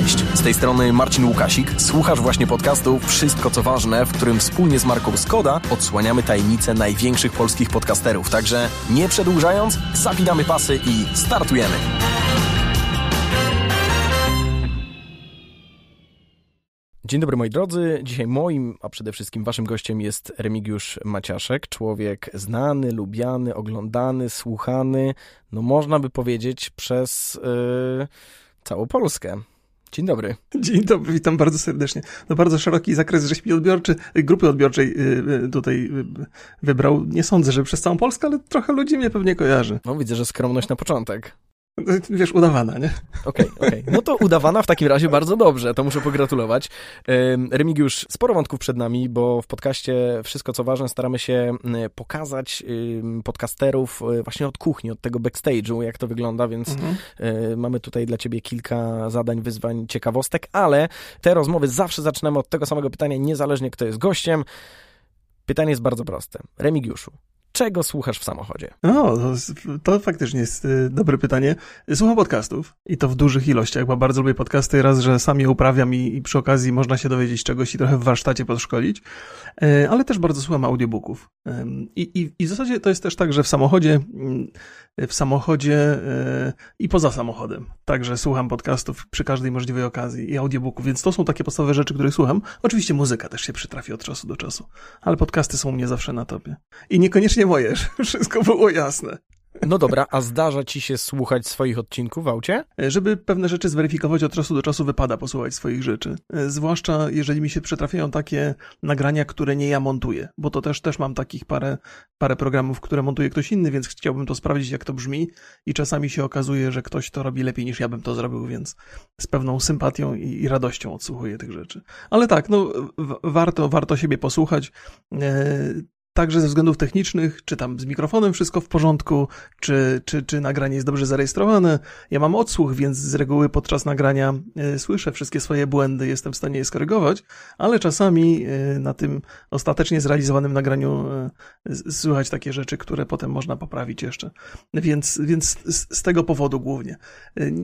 Cześć, z tej strony Marcin Łukasik. Słuchasz właśnie podcastu Wszystko co ważne, w którym wspólnie z Marką Skoda odsłaniamy tajemnice największych polskich podcasterów. Także nie przedłużając, zapinamy pasy i startujemy. Dzień dobry moi drodzy. Dzisiaj moim, a przede wszystkim waszym gościem jest Remigiusz Maciaszek, człowiek znany, lubiany, oglądany, słuchany, no można by powiedzieć przez yy, całą Polskę. Dzień dobry. Dzień dobry, witam bardzo serdecznie. No bardzo szeroki zakres mi odbiorczy, grupy odbiorczej y, y, tutaj y, wybrał. Nie sądzę, że przez całą Polskę, ale trochę ludzi mnie pewnie kojarzy. No widzę, że skromność na początek. Wiesz, udawana, nie? Okej, okay, okej. Okay. No to udawana w takim razie bardzo dobrze, to muszę pogratulować. Remigiusz, sporo wątków przed nami, bo w podcaście Wszystko co ważne staramy się pokazać podcasterów e, właśnie od kuchni, od tego backstage'u, jak to wygląda, więc mhm. E, mamy tutaj dla ciebie kilka zadań, wyzwań, ciekawostek, ale te rozmowy zawsze zaczynamy od tego samego pytania, niezależnie kto jest gościem. Pytanie jest bardzo proste. Remigiuszu, czego słuchasz w samochodzie? No, to, to, faktycznie jest y, dobre pytanie. Słucham podcastów i to w dużych ilościach, bo bardzo lubię podcasty. Raz, że sam je uprawiam i, i przy okazji można się dowiedzieć czegoś i trochę w warsztacie podszkolić, y, ale też bardzo słucham audiobooków. I, i, I w zasadzie to jest też tak, że w samochodzie, mm, w samochodzie y, i poza samochodem. Także słucham podcastów przy każdej możliwej okazji i audiobooków, więc to są takie podstawowe rzeczy, które słucham. Oczywiście muzyka też się przytrafi od czasu do czasu, ale podcasty są u mnie zawsze na topie. I niekoniecznie nie moje, wszystko było jasne. No dobra, a zdarza ci się słuchać swoich odcinków w aucie? E, żeby pewne rzeczy zweryfikować, od czasu do czasu wypada posłuchać swoich rzeczy. E, zwłaszcza jeżeli mi się przetrafiają takie nagrania, które nie ja montuję, bo to też, też mam takich parę, parę programów, które montuje ktoś inny, więc chciałbym to sprawdzić, jak to brzmi i czasami się okazuje, że ktoś to robi lepiej niż ja bym to zrobił, więc z pewną sympatią i, i radością odsłuchuję tych rzeczy. Ale tak, no warto, warto siebie posłuchać. E, Także ze względów technicznych, czy tam z mikrofonem wszystko w porządku, czy, czy, czy nagranie jest dobrze zarejestrowane. Ja mam odsłuch, więc z reguły podczas nagrania y, słyszę wszystkie swoje błędy, jestem w stanie je skorygować, ale czasami y, na tym ostatecznie zrealizowanym nagraniu y, słychać takie rzeczy, które potem można poprawić jeszcze. Więc, więc z, z tego powodu głównie.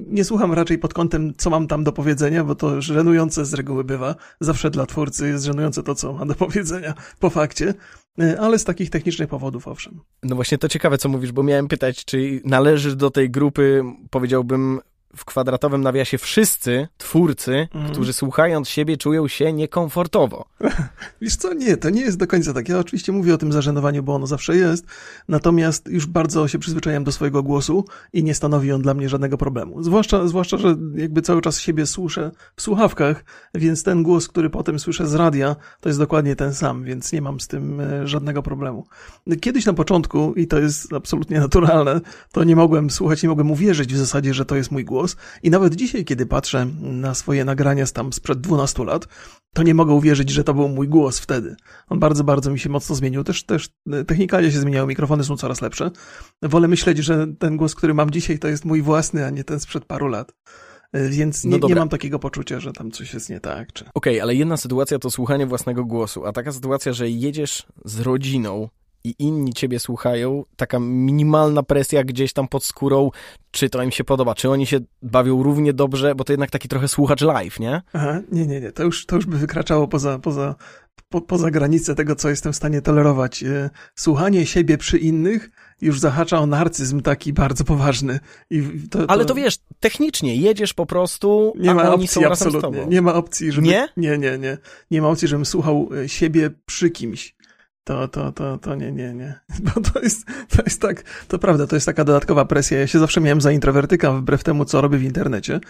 Nie słucham raczej pod kątem, co mam tam do powiedzenia, bo to żenujące z reguły bywa. Zawsze dla twórcy jest żenujące to, co ma do powiedzenia po fakcie. E, ale z takich technicznych powodów, owszem. No właśnie to ciekawe, co mówisz, bo miałem pytać, czy należysz do tej grupy, powiedziałbym, w kwadratowym nawiasie wszyscy twórcy, mm. którzy słuchając siebie czują się niekomfortowo. Wiesz co, nie, to nie jest do końca tak. Ja oczywiście mówię o tym zażenowaniu, bo ono zawsze jest, natomiast już bardzo się przyzwyczaiłem do swojego głosu i nie stanowi on dla mnie żadnego problemu. Zwłaszcza, zwłaszcza, że jakby cały czas siebie słyszę w słuchawkach, więc ten głos, który potem słyszę z radia, to jest dokładnie ten sam, więc nie mam z tym e, żadnego problemu. Kiedyś na początku, i to jest absolutnie naturalne, to nie mogłem słuchać, nie mogłem uwierzyć w zasadzie, że to jest mój głos, głos i nawet dzisiaj, kiedy patrzę na swoje nagrania z tam sprzed 12 lat, to nie mogę uwierzyć, że to był mój głos wtedy. On bardzo, bardzo mi się mocno zmienił. Też, też technikalnie się zmieniały, mikrofony są coraz lepsze. Wolę myśleć, że ten głos, który mam dzisiaj, to jest mój własny, a nie ten sprzed paru lat. Więc nie, no nie mam takiego poczucia, że tam coś jest nie tak. Czy... Okej, okay, ale jedna sytuacja to słuchanie własnego głosu, a taka sytuacja, że jedziesz z rodziną i inni ciebie słuchają, taka minimalna presja gdzieś tam pod skórą, czy to im się podoba, czy oni się bawią równie dobrze, bo to jednak taki trochę słuchacz live, nie? Aha, nie, nie, nie, to już, to już by wykraczało poza, poza, po, poza granicę tego, co jestem w stanie tolerować. E, słuchanie siebie przy innych już zahacza o narcyzm taki bardzo poważny. To, to... Ale to wiesz, technicznie jedziesz po prostu, nie ma opcji, absolutnie. Nie ma opcji, żeby... Nie? Nie, nie, nie. Nie ma opcji, żebym słuchał e, siebie przy kimś to, to, to, to nie, nie, nie. Bo to jest, to jest tak, to prawda, to jest taka dodatkowa presja. Ja się zawsze miałem za introwertyka, wbrew temu, co robię w internecie.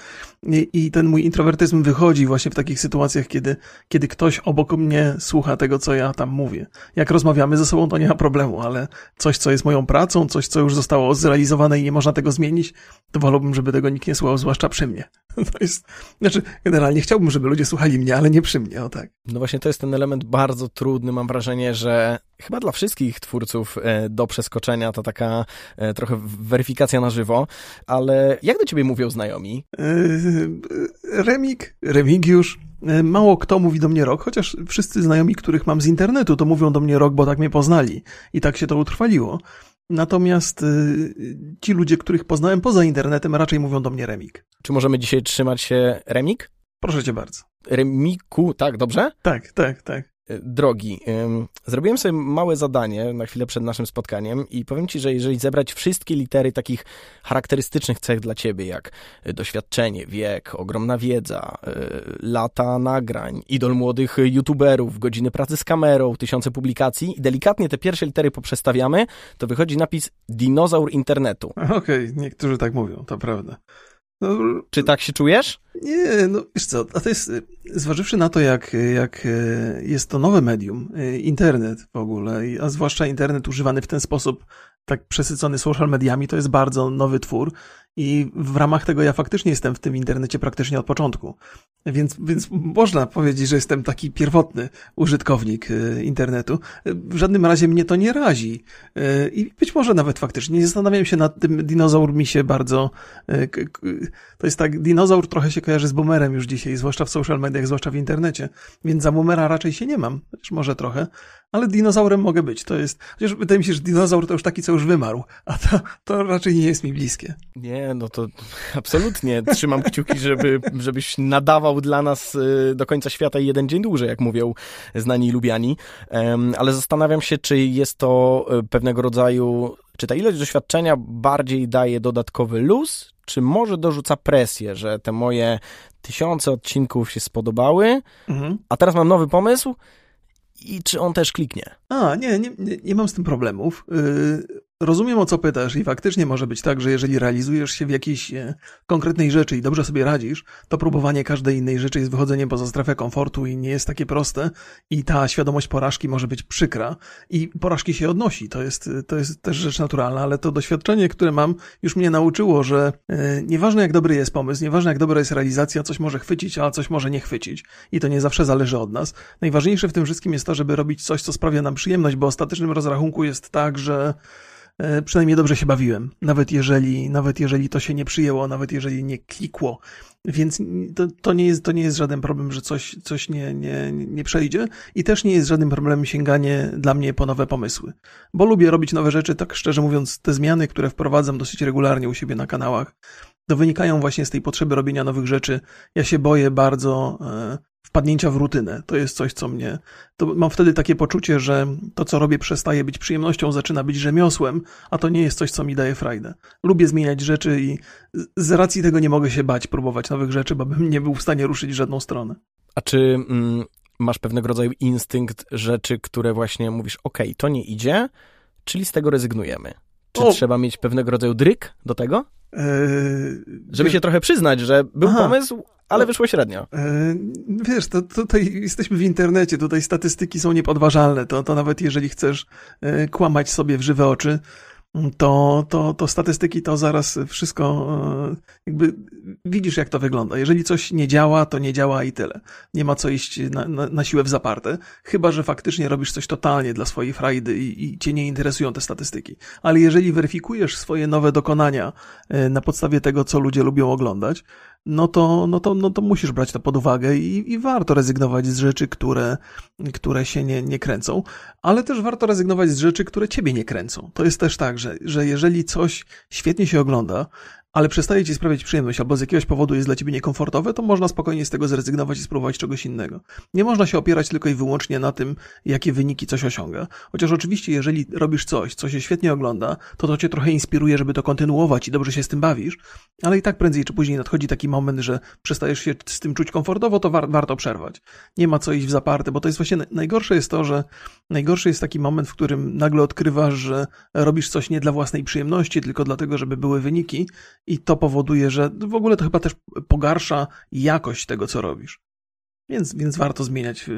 I, i ten mój introwertyzm wychodzi właśnie w takich sytuacjach, kiedy, kiedy ktoś obok mnie słucha tego, co ja tam mówię. Jak rozmawiamy ze sobą, to nie ma problemu, ale coś, co jest moją pracą, coś, co już zostało zrealizowane i nie można tego zmienić, to wolałbym, żeby tego nikt nie słuchał, zwłaszcza przy mnie. To jest, znaczy, generalnie chciałbym, żeby ludzie słuchali mnie, ale nie przy mnie, o tak. No właśnie, to jest ten element bardzo trudny, mam wrażenie, że chyba dla wszystkich twórców e, do przeskoczenia to taka e, trochę weryfikacja na żywo, ale jak do ciebie mówią znajomi? E, Remik, Remigiusz, Mało kto mówi do mnie rok, chociaż wszyscy znajomi, których mam z internetu, to mówią do mnie rok, bo tak mnie poznali. I tak się to utrwaliło. Natomiast ci ludzie, których poznałem poza internetem, raczej mówią do mnie Remik. Czy możemy dzisiaj trzymać się Remik? Proszę cię bardzo. Remiku, tak, dobrze? Tak, tak, tak. Drogi, zrobiłem sobie małe zadanie na chwilę przed naszym spotkaniem i powiem ci, że jeżeli zebrać wszystkie litery takich charakterystycznych cech dla ciebie, jak doświadczenie, wiek, ogromna wiedza, lata nagrań, idol młodych youtuberów, godziny pracy z kamerą, tysiące publikacji i delikatnie te pierwsze litery poprzestawiamy, to wychodzi napis dinozaur internetu. Okej, okay, niektórzy tak mówią, to prawda. No, Czy tak się czujesz? Nie, no wiesz co, a to jest, zważywszy na to, jak, jak e, jest to nowe medium, e, internet w ogóle, a zwłaszcza internet używany w ten sposób, tak przesycony social mediami, to jest bardzo nowy twór i w ramach tego ja faktycznie jestem w tym internecie praktycznie od początku. Więc, więc można powiedzieć, że jestem taki pierwotny użytkownik e, internetu. W żadnym razie mnie to nie razi. E, I być może nawet faktycznie. Nie zastanawiam się nad tym. Dinozaur mi się bardzo. E, to jest tak, dinozaur trochę się kojarzy z boomerem już dzisiaj, zwłaszcza w social mediach, zwłaszcza w internecie. Więc za boomera raczej się nie mam. Może trochę. Ale dinozaurem mogę być. To jest. Chociaż wydaje mi się, że dinozaur to już taki, co już wymarł. A to, to raczej nie jest mi bliskie. Nie, no to absolutnie. Trzymam kciuki, żeby, żebyś nadawał dla nas y, do końca świata i jeden dzień dłużej, jak mówią znani i lubiani. Ale zastanawiam się, czy jest to y, pewnego rodzaju, czy ta ilość doświadczenia bardziej daje dodatkowy luz, czy może dorzuca presję, że te moje tysiące odcinków się spodobały, mhm. a teraz mam nowy pomysł i czy on też kliknie? A, nie, nie, nie, mam z tym problemów. Yy, Rozumiem o co pytasz i faktycznie może być tak, że jeżeli realizujesz się w jakiejś e, konkretnej rzeczy i dobrze sobie radzisz, to próbowanie każdej innej rzeczy jest wychodzeniem poza strefę komfortu i nie jest takie proste i ta świadomość porażki może być przykra i porażki się odnosi. To jest, to jest też rzecz naturalna, ale to doświadczenie, które mam, już mnie nauczyło, że e, nieważne jak dobry jest pomysł, nieważne jak dobra jest realizacja, coś może chwycić, a coś może nie chwycić i to nie zawsze zależy od nas. Najważniejsze w tym wszystkim jest to, żeby robić coś, co sprawia nam przyjemność, bo ostatecznym rozrachunku jest tak, że przynajmniej dobrze się bawiłem, nawet jeżeli, nawet jeżeli to się nie przyjęło, nawet jeżeli nie klikło. Więc to, to, nie, jest, to nie jest żaden problem, że coś, coś nie, nie, nie przejdzie i też nie jest żadnym problemem sięganie dla mnie po nowe pomysły. Bo lubię robić nowe rzeczy, tak szczerze mówiąc, te zmiany, które wprowadzam dosyć regularnie u siebie na kanałach, to wynikają właśnie z tej potrzeby robienia nowych rzeczy. Ja się boję bardzo e, wpadnięcia w rutynę. To jest coś, co mnie. To mam wtedy takie poczucie, że to, co robię, przestaje być przyjemnością, zaczyna być rzemiosłem, a to nie jest coś, co mi daje frajdę. Lubię zmieniać rzeczy i z racji tego nie mogę się bać próbować nowych rzeczy, bo bym nie był w stanie ruszyć w żadną stronę. A czy mm, masz pewnego rodzaju instynkt rzeczy, które właśnie mówisz, ok, to nie idzie, czyli z tego rezygnujemy? Czy o. trzeba mieć pewnego rodzaju dryk do tego? Eee, Żeby się trochę przyznać, że był Aha. pomysł, ale wyszło średnio. E, wiesz, to, tutaj jesteśmy w internecie, tutaj statystyki są niepodważalne, to, to nawet jeżeli chcesz e, kłamać sobie w żywe oczy, to, to, to statystyki to zaraz wszystko, e, jakby widzisz jak to wygląda. Jeżeli coś nie działa, to nie działa i tyle. Nie ma co iść na, na, na siłę w zaparte, chyba że faktycznie robisz coś totalnie dla swojej frajdy i, i cię nie interesują te statystyki. Ale jeżeli weryfikujesz swoje nowe dokonania na podstawie tego, co ludzie lubią oglądać, no to, no to, no to musisz brać to pod uwagę i, i warto rezygnować z rzeczy, które, które się nie, nie kręcą, ale też warto rezygnować z rzeczy, które ciebie nie kręcą. To jest też tak, że, że jeżeli coś świetnie się ogląda, ale przestaje ci sprawiać przyjemność albo z jakiegoś powodu jest dla ciebie niekomfortowe, to można spokojnie z tego zrezygnować i spróbować czegoś innego. Nie można się opierać tylko i wyłącznie na tym, jakie wyniki coś osiąga. Chociaż oczywiście, jeżeli robisz coś, co się świetnie ogląda, to to cię trochę inspiruje, żeby to kontynuować i dobrze się z tym bawisz, ale i tak prędzej czy później nadchodzi taki moment, że przestajesz się z tym czuć komfortowo, to war warto przerwać. Nie ma co iść w zaparte, bo to jest właśnie najgorsze jest to, że najgorszy jest taki moment, w którym nagle odkrywasz, że robisz coś nie dla własnej przyjemności, tylko dlatego, żeby były wyniki i to powoduje, że w ogóle to chyba też pogarsza jakość tego, co robisz. Więc, więc warto zmieniać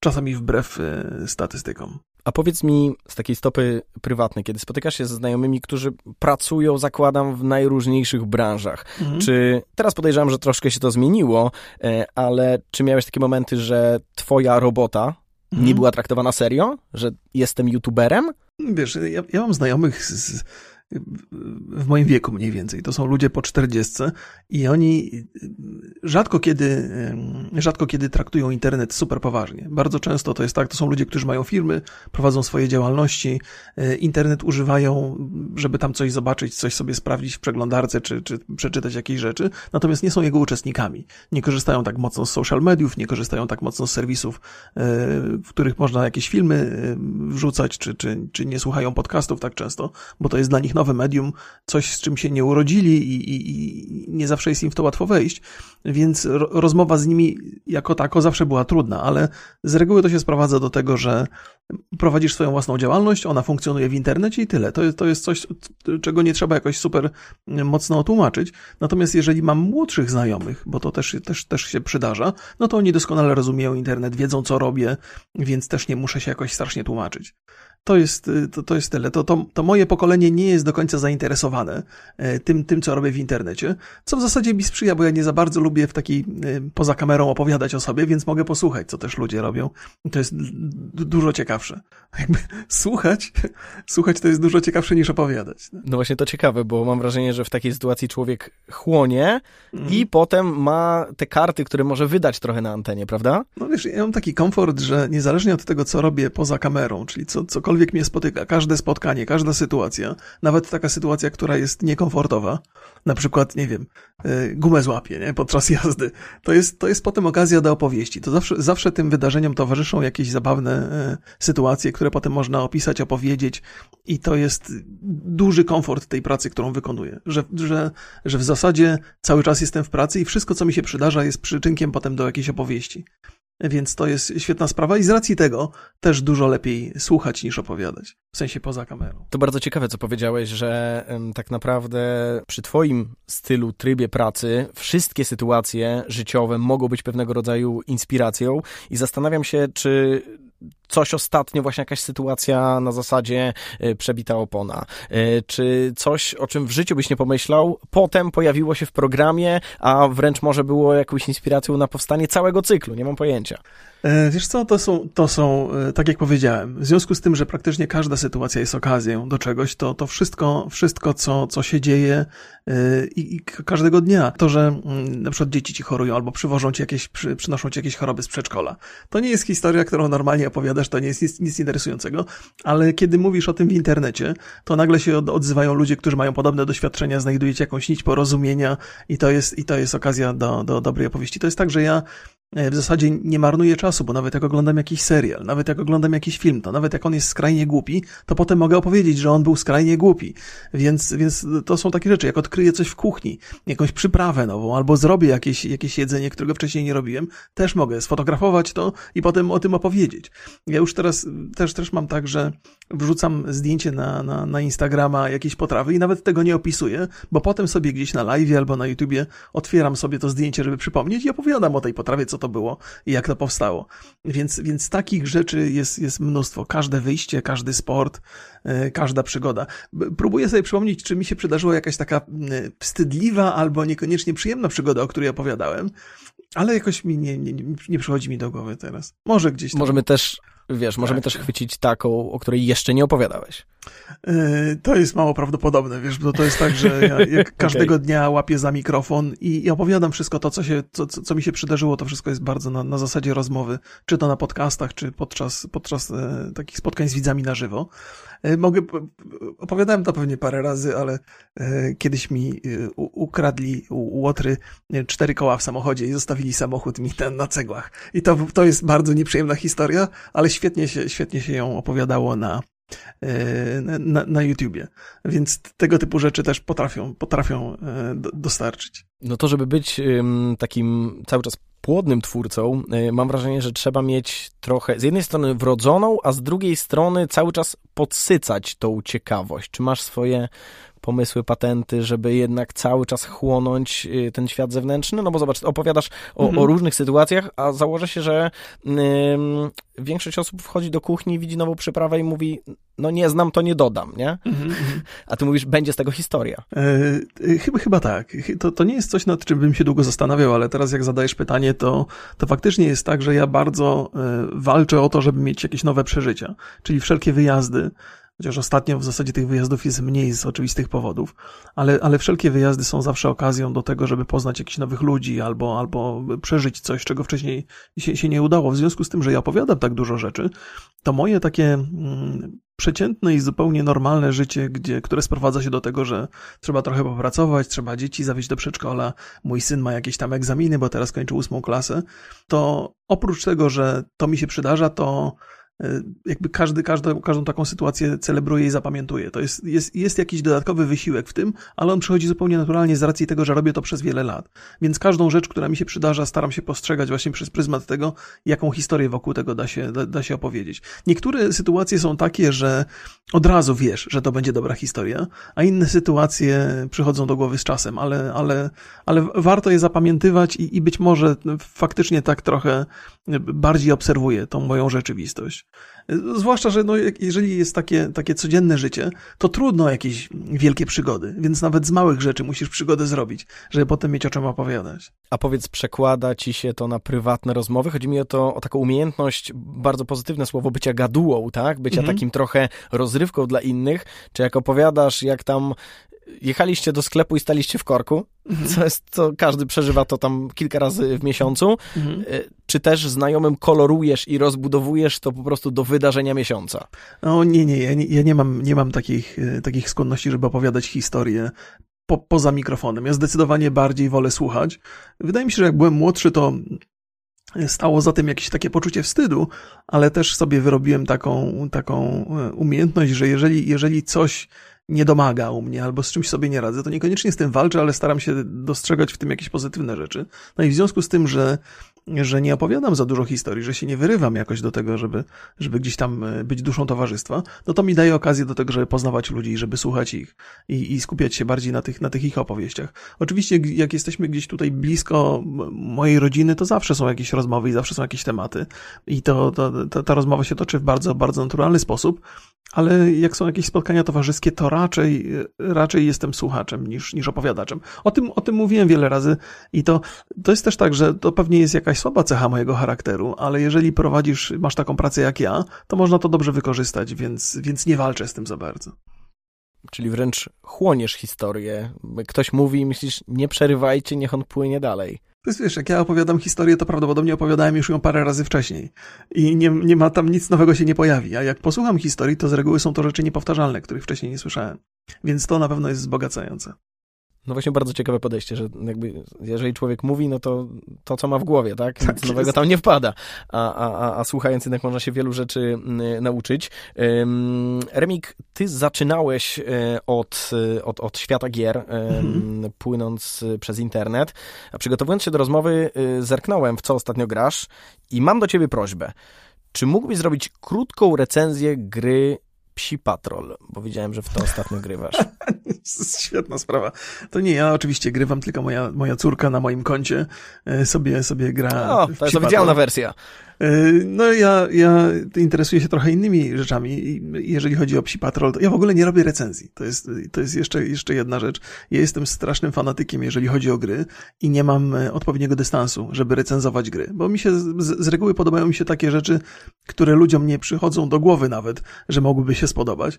czasami wbrew e, statystykom. A powiedz mi z takiej stopy prywatnej, kiedy spotykasz się ze znajomymi, którzy pracują, zakładam, w najróżniejszych branżach. Mhm. Czy teraz podejrzewam, że troszkę się to zmieniło, e, ale czy miałeś takie momenty, że twoja robota mhm. nie była traktowana serio? Że jestem youtuberem? Wiesz, ja, ja mam znajomych z, w moim wieku mniej więcej. To są ludzie po czterdziestce i oni rzadko kiedy, rzadko kiedy traktują internet super poważnie. Bardzo często to jest tak, to są ludzie, którzy mają firmy, prowadzą swoje działalności, e, internet używają, żeby tam coś zobaczyć, coś sobie sprawdzić w przeglądarce, czy, czy przeczytać jakieś rzeczy, natomiast nie są jego uczestnikami. Nie korzystają tak mocno z social mediów, nie korzystają tak mocno z serwisów, e, w których można jakieś filmy e, wrzucać, czy, czy, czy nie słuchają podcastów tak często, bo to jest dla nich nowe medium, coś z czym się nie urodzili i, i, i nie zawsze jest im w to łatwo wejść, więc rozmowa z nimi jako tako zawsze była trudna, ale z reguły to się sprowadza do tego, że prowadzisz swoją własną działalność, ona funkcjonuje w internecie i tyle. To jest, to jest coś, czego nie trzeba jakoś super mocno tłumaczyć. Natomiast jeżeli mam młodszych znajomych, bo to też, też, też się przydarza, no to oni doskonale rozumieją internet, wiedzą co robię, więc też nie muszę się jakoś strasznie tłumaczyć. To jest, to, to jest tyle. To, to, to moje pokolenie nie jest do końca zainteresowane tym, tym, co robię w internecie, co w zasadzie mi sprzyja, bo ja nie za bardzo lubię w takiej, poza kamerą opowiadać o sobie, więc mogę posłuchać, co też ludzie robią. To jest dużo ciekawsze. Jakby słuchać, słuchać to jest dużo ciekawsze niż opowiadać. No właśnie to ciekawe, bo mam wrażenie, że w takiej sytuacji człowiek chłonie mm. i potem ma te karty, które może wydać trochę na antenie, prawda? No wiesz, ja mam taki komfort, że niezależnie od tego, co robię poza kamerą, czyli co, cokolwiek mnie spotyka, każde spotkanie, każda sytuacja, nawet taka sytuacja, która jest niekomfortowa, na przykład, nie wiem, e, gumę złapie, nie, podczas jazdy, to jest, to jest potem okazja do opowieści. To zawsze, zawsze tym wydarzeniom towarzyszą jakieś zabawne e, sytuacje, które potem można opisać, opowiedzieć. I to jest duży komfort tej pracy, którą wykonuję, że, że, że w zasadzie cały czas jestem w pracy i wszystko, co mi się przydarza, jest przyczynkiem potem do jakiejś opowieści. Więc to jest świetna sprawa i z racji tego też dużo lepiej słuchać niż opowiadać, w sensie poza kamerą. To bardzo ciekawe, co powiedziałeś, że tak naprawdę przy twoim stylu, trybie pracy wszystkie sytuacje życiowe mogą być pewnego rodzaju inspiracją i zastanawiam się, czy coś ostatnio, właśnie jakaś sytuacja na zasadzie y, przebita opona, y, czy coś, o czym w życiu byś nie pomyślał, potem pojawiło się w programie, a wręcz może było jakąś inspiracją na powstanie całego cyklu, nie mam pojęcia. E, wiesz co, to są, to są, e, tak jak powiedziałem, w związku z tym, że praktycznie każda sytuacja jest okazją do czegoś, to, to wszystko, wszystko co, co się dzieje e, i, i każdego dnia, to, że mm, na przykład dzieci ci chorują albo przywożą ci jakieś, przy, przynoszą ci jakieś choroby z przedszkola, to nie jest historia, którą normalnie opowiadasz, to nie jest nic, nic interesującego, ale kiedy mówisz o tym w internecie, to nagle się odzywają ludzie, którzy mają podobne doświadczenia, znajdujecie jakąś nić porozumienia i to jest, i to jest okazja do, do dobrej opowieści. To jest tak, że ja w zasadzie nie marnuję czasu, bo nawet jak oglądam jakiś serial, nawet jak oglądam jakiś film, to nawet jak on jest skrajnie głupi, to potem mogę opowiedzieć, że on był skrajnie głupi. Więc, więc to są takie rzeczy, jak odkryję coś w kuchni, jakąś przyprawę nową, albo zrobię jakieś, jakieś jedzenie, którego wcześniej nie robiłem, też mogę sfotografować to i potem o tym opowiedzieć. Ja już teraz też, też mam tak, że wrzucam zdjęcie na, na, na Instagrama jakiejś potrawy i nawet tego nie opisuję, bo potem sobie gdzieś na live albo na YouTubie otwieram sobie to zdjęcie, żeby przypomnieć i opowiadam o tej potrawie, co to było i jak to powstało. Więc, więc takich rzeczy jest, jest mnóstwo. Każde wyjście, każdy sport, yy, każda przygoda. Próbuję sobie przypomnieć, czy mi się przydarzyła jakaś taka yy, wstydliwa albo niekoniecznie przyjemna przygoda, o której opowiadałem, ale jakoś mi nie, nie, nie przychodzi mi do głowy teraz. Może gdzieś tam. Możemy też Wiesz, możemy tak. też chwycić taką, o której jeszcze nie opowiadałeś. Yy, to jest mało prawdopodobne, wiesz, bo to jest tak, że ja jak każdego okay. dnia łapię za mikrofon i, i, opowiadam wszystko to, co, się, co, co mi się przydarzyło, to wszystko jest bardzo na, na zasadzie rozmowy, czy to na podcastach, czy podczas, podczas e, takich spotkań z widzami na żywo. E, mogę, opowiadałem to pewnie parę razy, ale e, kiedyś mi e, ukradli Łotry cztery koła w samochodzie i zostawili samochód mi ten na cegłach. I to, to jest bardzo nieprzyjemna historia, ale świetnie się, świetnie się ją opowiadało na, na, na YouTubie. Więc tego typu rzeczy też potrafią, potrafią dostarczyć. No to, żeby być takim cały czas płodnym twórcą, y, mam wrażenie, że trzeba mieć trochę z jednej strony wrodzoną, a z drugiej strony cały czas podsycać tą ciekawość. Czy masz swoje pomysły, patenty, żeby jednak cały czas chłonąć y, ten świat zewnętrzny? No bo zobacz, opowiadasz o, mhm. o różnych sytuacjach, a założę się, że większość osób wchodzi do kuchni, widzi nową przyprawę i mówi, no nie znam, to nie dodam, nie? Mhm, mhm. A ty mówisz, będzie z tego historia. E, chyba, chyba tak. To, to nie jest coś, nad czym bym się długo zastanawiał, ale teraz jak zadajesz pytanie, to, to faktycznie jest tak, że ja bardzo e, walczę o to, żeby mieć jakieś nowe przeżycia. Czyli wszelkie wyjazdy, chociaż ostatnio w zasadzie tych wyjazdów jest mniej z oczywistych powodów, ale, ale wszelkie wyjazdy są zawsze okazją do tego, żeby poznać jakichś nowych ludzi albo, albo przeżyć coś, czego wcześniej się, się nie udało. W związku z tym, że ja opowiadam tak dużo rzeczy, to moje takie mm, przeciętne i zupełnie normalne życie, gdzie, które sprowadza się do tego, że trzeba trochę popracować, trzeba dzieci zawieźć do przedszkola, mój syn ma jakieś tam egzaminy, bo teraz kończy ósmą klasę, to oprócz tego, że to mi się przydarza, to jakby każdy, każdą, każdą taką sytuację celebruje i zapamiętuje. To jest, jest, jest jakiś dodatkowy wysiłek w tym, ale on przychodzi zupełnie naturalnie z racji tego, że robię to przez wiele lat. Więc każdą rzecz, która mi się przydarza, staram się postrzegać właśnie przez pryzmat tego, jaką historię wokół tego da się, da, da się opowiedzieć. Niektóre sytuacje są takie, że od razu wiesz, że to będzie dobra historia, a inne sytuacje przychodzą do głowy z czasem, ale, ale, ale warto je zapamiętywać i, i być może faktycznie tak trochę bardziej obserwuję tą moją rzeczywistość. Zwłaszcza, że no, jeżeli jest takie, takie codzienne życie, to trudno jakieś wielkie przygody, więc nawet z małych rzeczy musisz przygodę zrobić, żeby potem mieć o czym opowiadać. A powiedz, przekłada ci się to na prywatne rozmowy? Chodzi mi o to, o taką umiejętność, bardzo pozytywne słowo, bycia gadułą, tak? Bycia mhm. takim trochę rozrywką dla innych. Czy jak opowiadasz, jak tam jechaliście do sklepu i staliście w korku, mhm. co jest, co każdy przeżywa to tam kilka razy w miesiącu, mhm. E, czy też znajomym kolorujesz i rozbudowujesz to po prostu do wydarzenia miesiąca? No nie, nie, ja nie, ja nie mam, nie mam takich, e, takich skłonności, żeby opowiadać historię po, poza mikrofonem. Ja zdecydowanie bardziej wolę słuchać. Wydaje mi się, że jak byłem młodszy, to stało za tym jakieś takie poczucie wstydu, ale też sobie wyrobiłem taką, taką e, umiejętność, że jeżeli, jeżeli coś nie domaga u mnie albo z czymś sobie nie radzę, to niekoniecznie z tym walczę, ale staram się dostrzegać w tym jakieś pozytywne rzeczy. No i w związku z tym, że że nie opowiadam za dużo historii, że się nie wyrywam jakoś do tego, żeby, żeby gdzieś tam e, być duszą towarzystwa, no to mi daje okazję do tego, żeby poznawać ludzi, żeby słuchać ich i, i skupiać się bardziej na tych, na tych ich opowieściach. Oczywiście, jak jesteśmy gdzieś tutaj blisko mojej rodziny, to zawsze są jakieś rozmowy i zawsze są jakieś tematy. I to, to, to ta rozmowa się toczy w bardzo, bardzo naturalny sposób, ale jak są jakieś spotkania towarzyskie, to raczej, raczej jestem słuchaczem niż, niż opowiadaczem. O tym, o tym mówiłem wiele razy i to, to jest też tak, że to pewnie jest jakaś słaba cecha mojego charakteru, ale jeżeli prowadzisz, masz taką pracę jak ja, to można to dobrze wykorzystać, więc, więc nie walczę z tym za bardzo. Czyli wręcz chłoniesz historię. Ktoś mówi i myślisz, nie przerywajcie, niech on płynie dalej. To jest, wiesz, jak ja opowiadam historię, to prawdopodobnie opowiadałem już ją parę razy wcześniej. I nie, nie ma tam nic nowego się nie pojawi. A jak posłucham historii, to z reguły są to rzeczy niepowtarzalne, których wcześniej nie słyszałem. Więc to na pewno jest wzbogacające. No właśnie bardzo ciekawe podejście, że jakby jeżeli człowiek mówi, no to to, co ma w głowie, tak? Nic tak nowego tam nie wpada. A, a, a, słuchając jednak można się wielu rzeczy y, nauczyć. Remik, ty zaczynałeś e, od, e, od, od świata gier, mhm. płynąc przez internet. A przygotowując się do rozmowy, zerknąłem w co ostatnio grasz i mam do ciebie prośbę. Czy mógłbyś zrobić krótką recenzję gry Psi Patrol, bo widziałem, że w to ostatnio grywasz. Świetna sprawa. To nie ja oczywiście grywam, tylko moja, moja córka na moim koncie e, sobie, sobie gra. O, to jest oficjalna wersja. E, no ja, ja interesuję się trochę innymi rzeczami. Jeżeli chodzi o Psi Patrol, ja w ogóle nie robię recenzji. To jest, to jest jeszcze, jeszcze jedna rzecz. Ja jestem strasznym fanatykiem, jeżeli chodzi o gry i nie mam e, odpowiedniego dystansu, żeby recenzować gry. Bo mi się, z, z reguły podobają mi się takie rzeczy, które ludziom nie przychodzą do głowy nawet, że mogłyby się spodobać.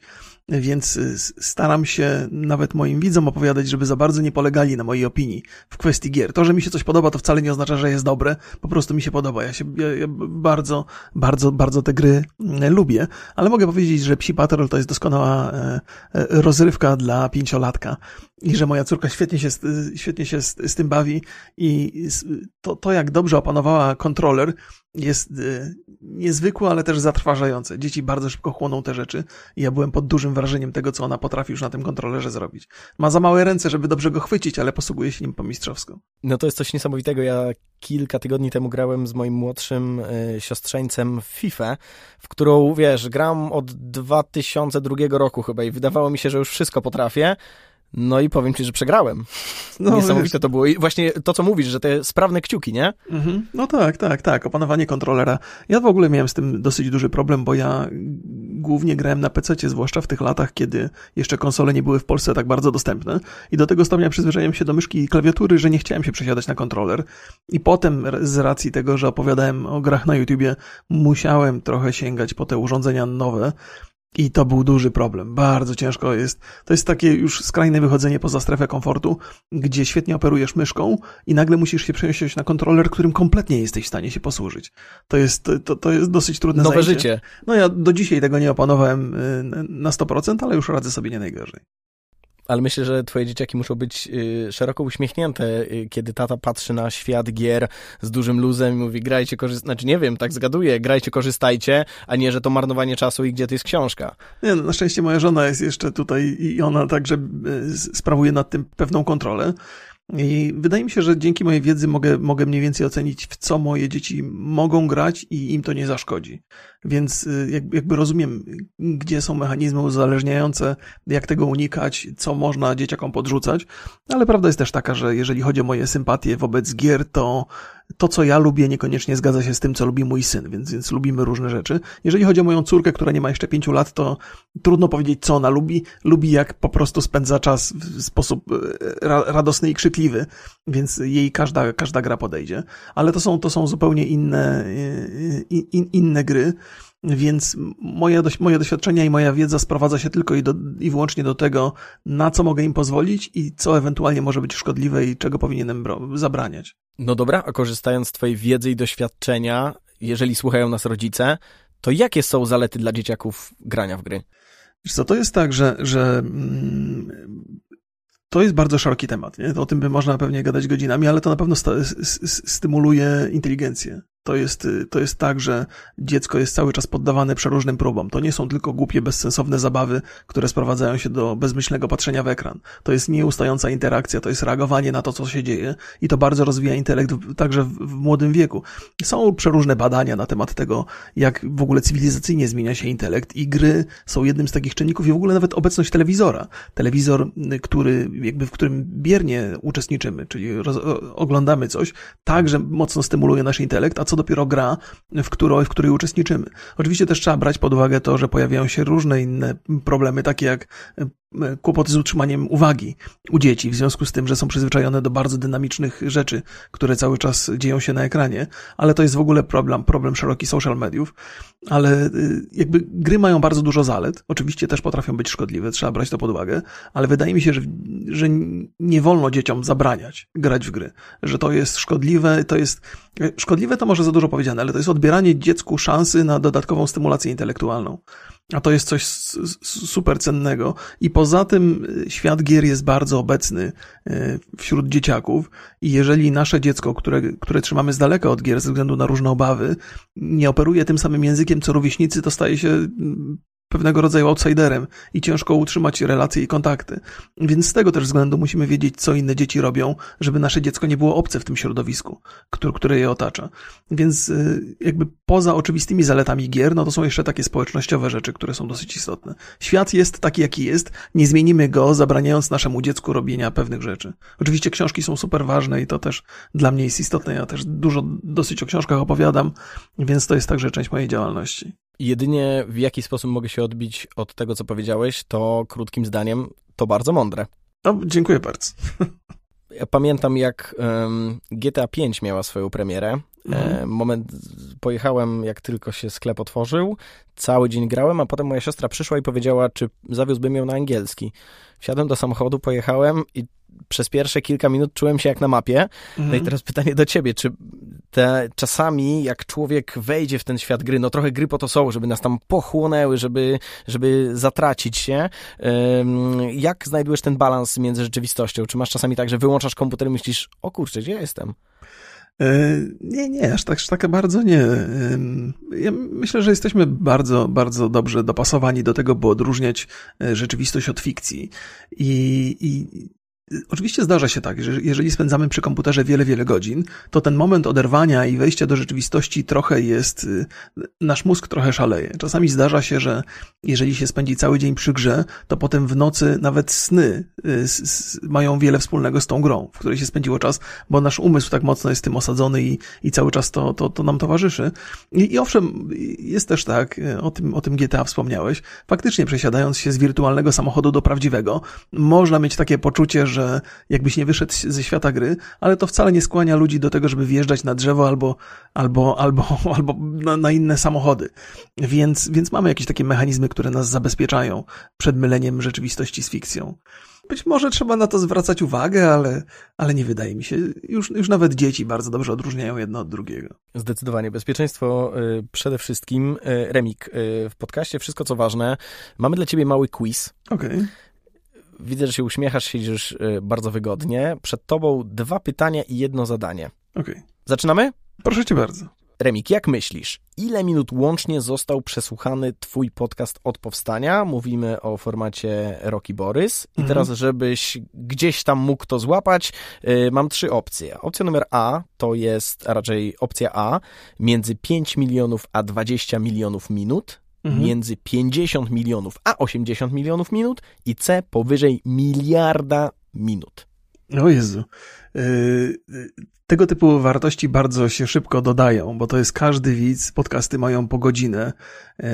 Więc e, staram się nawet moim widzom opowiadać, żeby za bardzo nie polegali na mojej opinii w kwestii gier. To, że mi się coś podoba, to wcale nie oznacza, że jest dobre. Po prostu mi się podoba. Ja się, ja, ja bardzo, bardzo, bardzo te gry mm, lubię, ale mogę powiedzieć, że Psi Patrol to jest doskonała e, e, rozrywka dla pięciolatka i że moja córka świetnie się, świetnie się z, z tym bawi i to, to, jak dobrze opanowała kontroler, jest y, niezwykłe, ale też zatrważające. Dzieci bardzo szybko chłoną te rzeczy i ja byłem pod dużym wrażeniem tego, co ona potrafi już na tym kontrolerze zrobić. Ma za małe ręce, żeby dobrze go chwycić, ale posługuje się nim po mistrzowsku. No to jest coś niesamowitego. Ja kilka tygodni temu grałem z moim młodszym y, siostrzeńcem w FIFA, w którą, wiesz, gram od 2002 roku chyba i wydawało mi się, że już wszystko potrafię, no i powiem ci, że przegrałem. No, Niesamowite wiesz. to było. I właśnie to, co mówisz, że te sprawne kciuki, nie? Mhm. No tak, tak, tak. Opanowanie kontrolera. Ja w ogóle miałem z tym dosyć duży problem, bo ja głównie grałem na PC, zwłaszcza w tych latach, kiedy jeszcze konsole nie były w Polsce tak bardzo dostępne. I do tego stopnia przyzwyczaiłem się do myszki i klawiatury, że nie chciałem się przesiadać na kontroler. I potem z racji tego, że opowiadałem o grach na YouTubie, musiałem trochę sięgać po te urządzenia nowe. I to był duży problem. Bardzo ciężko jest. To jest takie już skrajne wychodzenie poza strefę komfortu, gdzie świetnie operujesz myszką i nagle musisz się przenosić na kontroler, którym kompletnie jesteś w stanie się posłużyć. To jest, to, to jest dosyć trudne Nowe zajęcie. życie. No ja do dzisiaj tego nie opanowałem y, na 100%, ale już radzę sobie nie najgorzej. Ale myślę, że twoje dzieciaki muszą być y, szeroko uśmiechnięte, y, kiedy tata patrzy na świat gier z dużym luzem i mówi grajcie, korzystajcie, znaczy nie wiem, tak zgaduję, grajcie, korzystajcie, a nie, że to marnowanie czasu i gdzie to jest książka. Nie, no, na szczęście moja żona jest jeszcze tutaj i ona także y, sprawuje nad tym pewną kontrolę. I wydaje mi się, że dzięki mojej wiedzy mogę, mogę mniej więcej ocenić, w co moje dzieci mogą grać i im to nie zaszkodzi. Więc y, jakby rozumiem, gdzie są mechanizmy uzależniające, jak tego unikać, co można dzieciakom podrzucać, ale prawda jest też taka, że jeżeli chodzi o moje sympatie wobec gier, to to, co ja lubię, niekoniecznie zgadza się z tym, co lubi mój syn, więc, więc lubimy różne rzeczy. Jeżeli chodzi o moją córkę, która nie ma jeszcze pięciu lat, to trudno powiedzieć, co ona lubi. Lubi, jak po prostu spędza czas w sposób e, ra radosny i krzykliwy, więc jej każda, każda gra podejdzie. Ale to są, to są zupełnie inne, e, in, inne gry. Więc moje, moje doświadczenia i moja wiedza sprowadza się tylko i, do, i wyłącznie do tego, na co mogę im pozwolić i co ewentualnie może być szkodliwe i czego powinienem zabraniać. No dobra, a korzystając z Twojej wiedzy i doświadczenia, jeżeli słuchają nas rodzice, to jakie są zalety dla dzieciaków grania w gry? Wiesz co, to jest tak, że, że mm, to jest bardzo szeroki temat. Nie? O tym by można pewnie gadać godzinami, ale to na pewno stymuluje inteligencję. To jest, y, to jest tak, że dziecko jest cały czas poddawane przeróżnym próbom. To nie są tylko głupie, bezsensowne zabawy, które sprowadzają się do bezmyślnego patrzenia w ekran. To jest nieustająca interakcja, to jest reagowanie na to, co się dzieje i to bardzo rozwija intelekt także w, w młodym wieku. Są przeróżne badania na temat tego, jak w ogóle cywilizacyjnie zmienia się intelekt i gry są jednym z takich czynników i w ogóle nawet obecność telewizora. Telewizor, y, który, jakby w którym biernie uczestniczymy, czyli roz, oglądamy coś, także mocno stymuluje nasz intelekt, a co dopiero gra, w, której, w której uczestniczymy. Oczywiście też trzeba brać pod uwagę to, że pojawiają się różne inne problemy, takie jak kłopoty z utrzymaniem uwagi u dzieci, w związku z tym, że są przyzwyczajone do bardzo dynamicznych rzeczy, które cały czas dzieją się na ekranie, ale to jest w ogóle problem, problem szeroki social mediów, ale y, jakby gry mają bardzo dużo zalet, oczywiście też potrafią być szkodliwe, trzeba brać to pod uwagę, ale wydaje mi się, że, że nie wolno dzieciom zabraniać grać w gry, że to jest szkodliwe, to jest, e, szkodliwe to może za dużo powiedziane, ale to jest odbieranie dziecku szansy na dodatkową stymulację intelektualną. A to jest coś super cennego. I poza tym y, świat gier jest bardzo obecny y, wśród dzieciaków. I jeżeli nasze dziecko, które, które trzymamy z daleka od gier ze względu na różne obawy, nie operuje tym samym językiem co rówieśnicy, to staje się mm, pewnego rodzaju outsiderem i ciężko utrzymać relacje i kontakty. Więc z tego też względu musimy wiedzieć, co inne dzieci robią, żeby nasze dziecko nie było obce w tym środowisku, które, które je otacza. Więc y, jakby poza oczywistymi zaletami gier, no to są jeszcze takie społecznościowe rzeczy, które są dosyć istotne. Świat jest taki, jaki jest, nie zmienimy go, zabraniając naszemu dziecku robienia pewnych rzeczy. Oczywiście książki są super ważne i to też dla mnie jest istotne. Ja też dużo dosyć o książkach opowiadam, więc to jest także część mojej działalności. Jedynie w jaki sposób mogę się odbić od tego, co powiedziałeś, to krótkim zdaniem, to bardzo mądre. No, dziękuję bardzo. Ja pamiętam, jak um, GTA 5 miała swoją premierę. Mhm. E, moment, pojechałem, jak tylko się sklep otworzył, cały dzień grałem, a potem moja siostra przyszła i powiedziała, czy zawiózłbym ją na angielski. Wsiadłem do samochodu, pojechałem i przez pierwsze kilka minut czułem się jak na mapie. Mhm. No i mhm. teraz pytanie do ciebie, czy te czasami, jak człowiek wejdzie w ten świat gry, no trochę gry po to są, żeby nas tam pochłonęły, żeby, żeby zatracić się. Jak znajdujesz ten balans między rzeczywistością? Czy masz czasami tak, że wyłączasz komputer i myślisz, o kurczę, gdzie ja jestem? E, nie, nie, aż tak, aż tak bardzo nie. Ja myślę, że jesteśmy bardzo, bardzo dobrze dopasowani do tego, by odróżniać e, rzeczywistość od fikcji. I, i Oczywiście zdarza się tak, że jeżeli spędzamy przy komputerze wiele, wiele godzin, to ten moment oderwania i wejścia do rzeczywistości trochę jest, y, nasz mózg trochę szaleje. Czasami zdarza się, że jeżeli się spędzi cały dzień przy grze, to potem w nocy nawet sny y, mają wiele wspólnego z tą grą, w której się spędziło czas, bo nasz umysł tak mocno jest tym osadzony i, i cały czas to, to, to nam towarzyszy. I, I owszem, jest też tak, y, o tym, o tym GTA wspomniałeś, faktycznie przesiadając się z wirtualnego samochodu do prawdziwego, można mieć takie poczucie, że że jakbyś nie wyszedł ze świata gry, ale to wcale nie skłania ludzi do tego, żeby wjeżdżać na drzewo albo, albo, albo, albo na, na inne samochody. Więc, więc mamy jakieś takie mechanizmy, które nas zabezpieczają przed myleniem rzeczywistości z fikcją. Być może trzeba na to zwracać uwagę, ale, ale nie wydaje mi się. Już, już nawet dzieci bardzo dobrze odróżniają jedno od drugiego. Zdecydowanie. Bezpieczeństwo y, przede wszystkim. Y, Remik, y, w podcaście Wszystko co ważne. Mamy dla ciebie mały quiz. Okej. Okay. Widzę, że się uśmiechasz, siedzisz y, bardzo wygodnie. Przed tobą dwa pytania i jedno zadanie. Okej. Okay. Zaczynamy? Proszę cię bardzo. Remik, jak myślisz, ile minut łącznie został przesłuchany twój podcast od powstania? Mówimy o formacie Rocky Borys. I mhm. teraz, żebyś gdzieś tam mógł to złapać, yy, mam trzy opcje. Opcja numer A to jest, a raczej opcja A, między 5 milionów a 20 milionów minut. Mhm. Między 50 milionów a 80 milionów minut i C powyżej miliarda minut. O Jezu. Tego typu wartości bardzo się szybko dodają, bo to jest każdy widz, podcasty mają po godzinę, yy,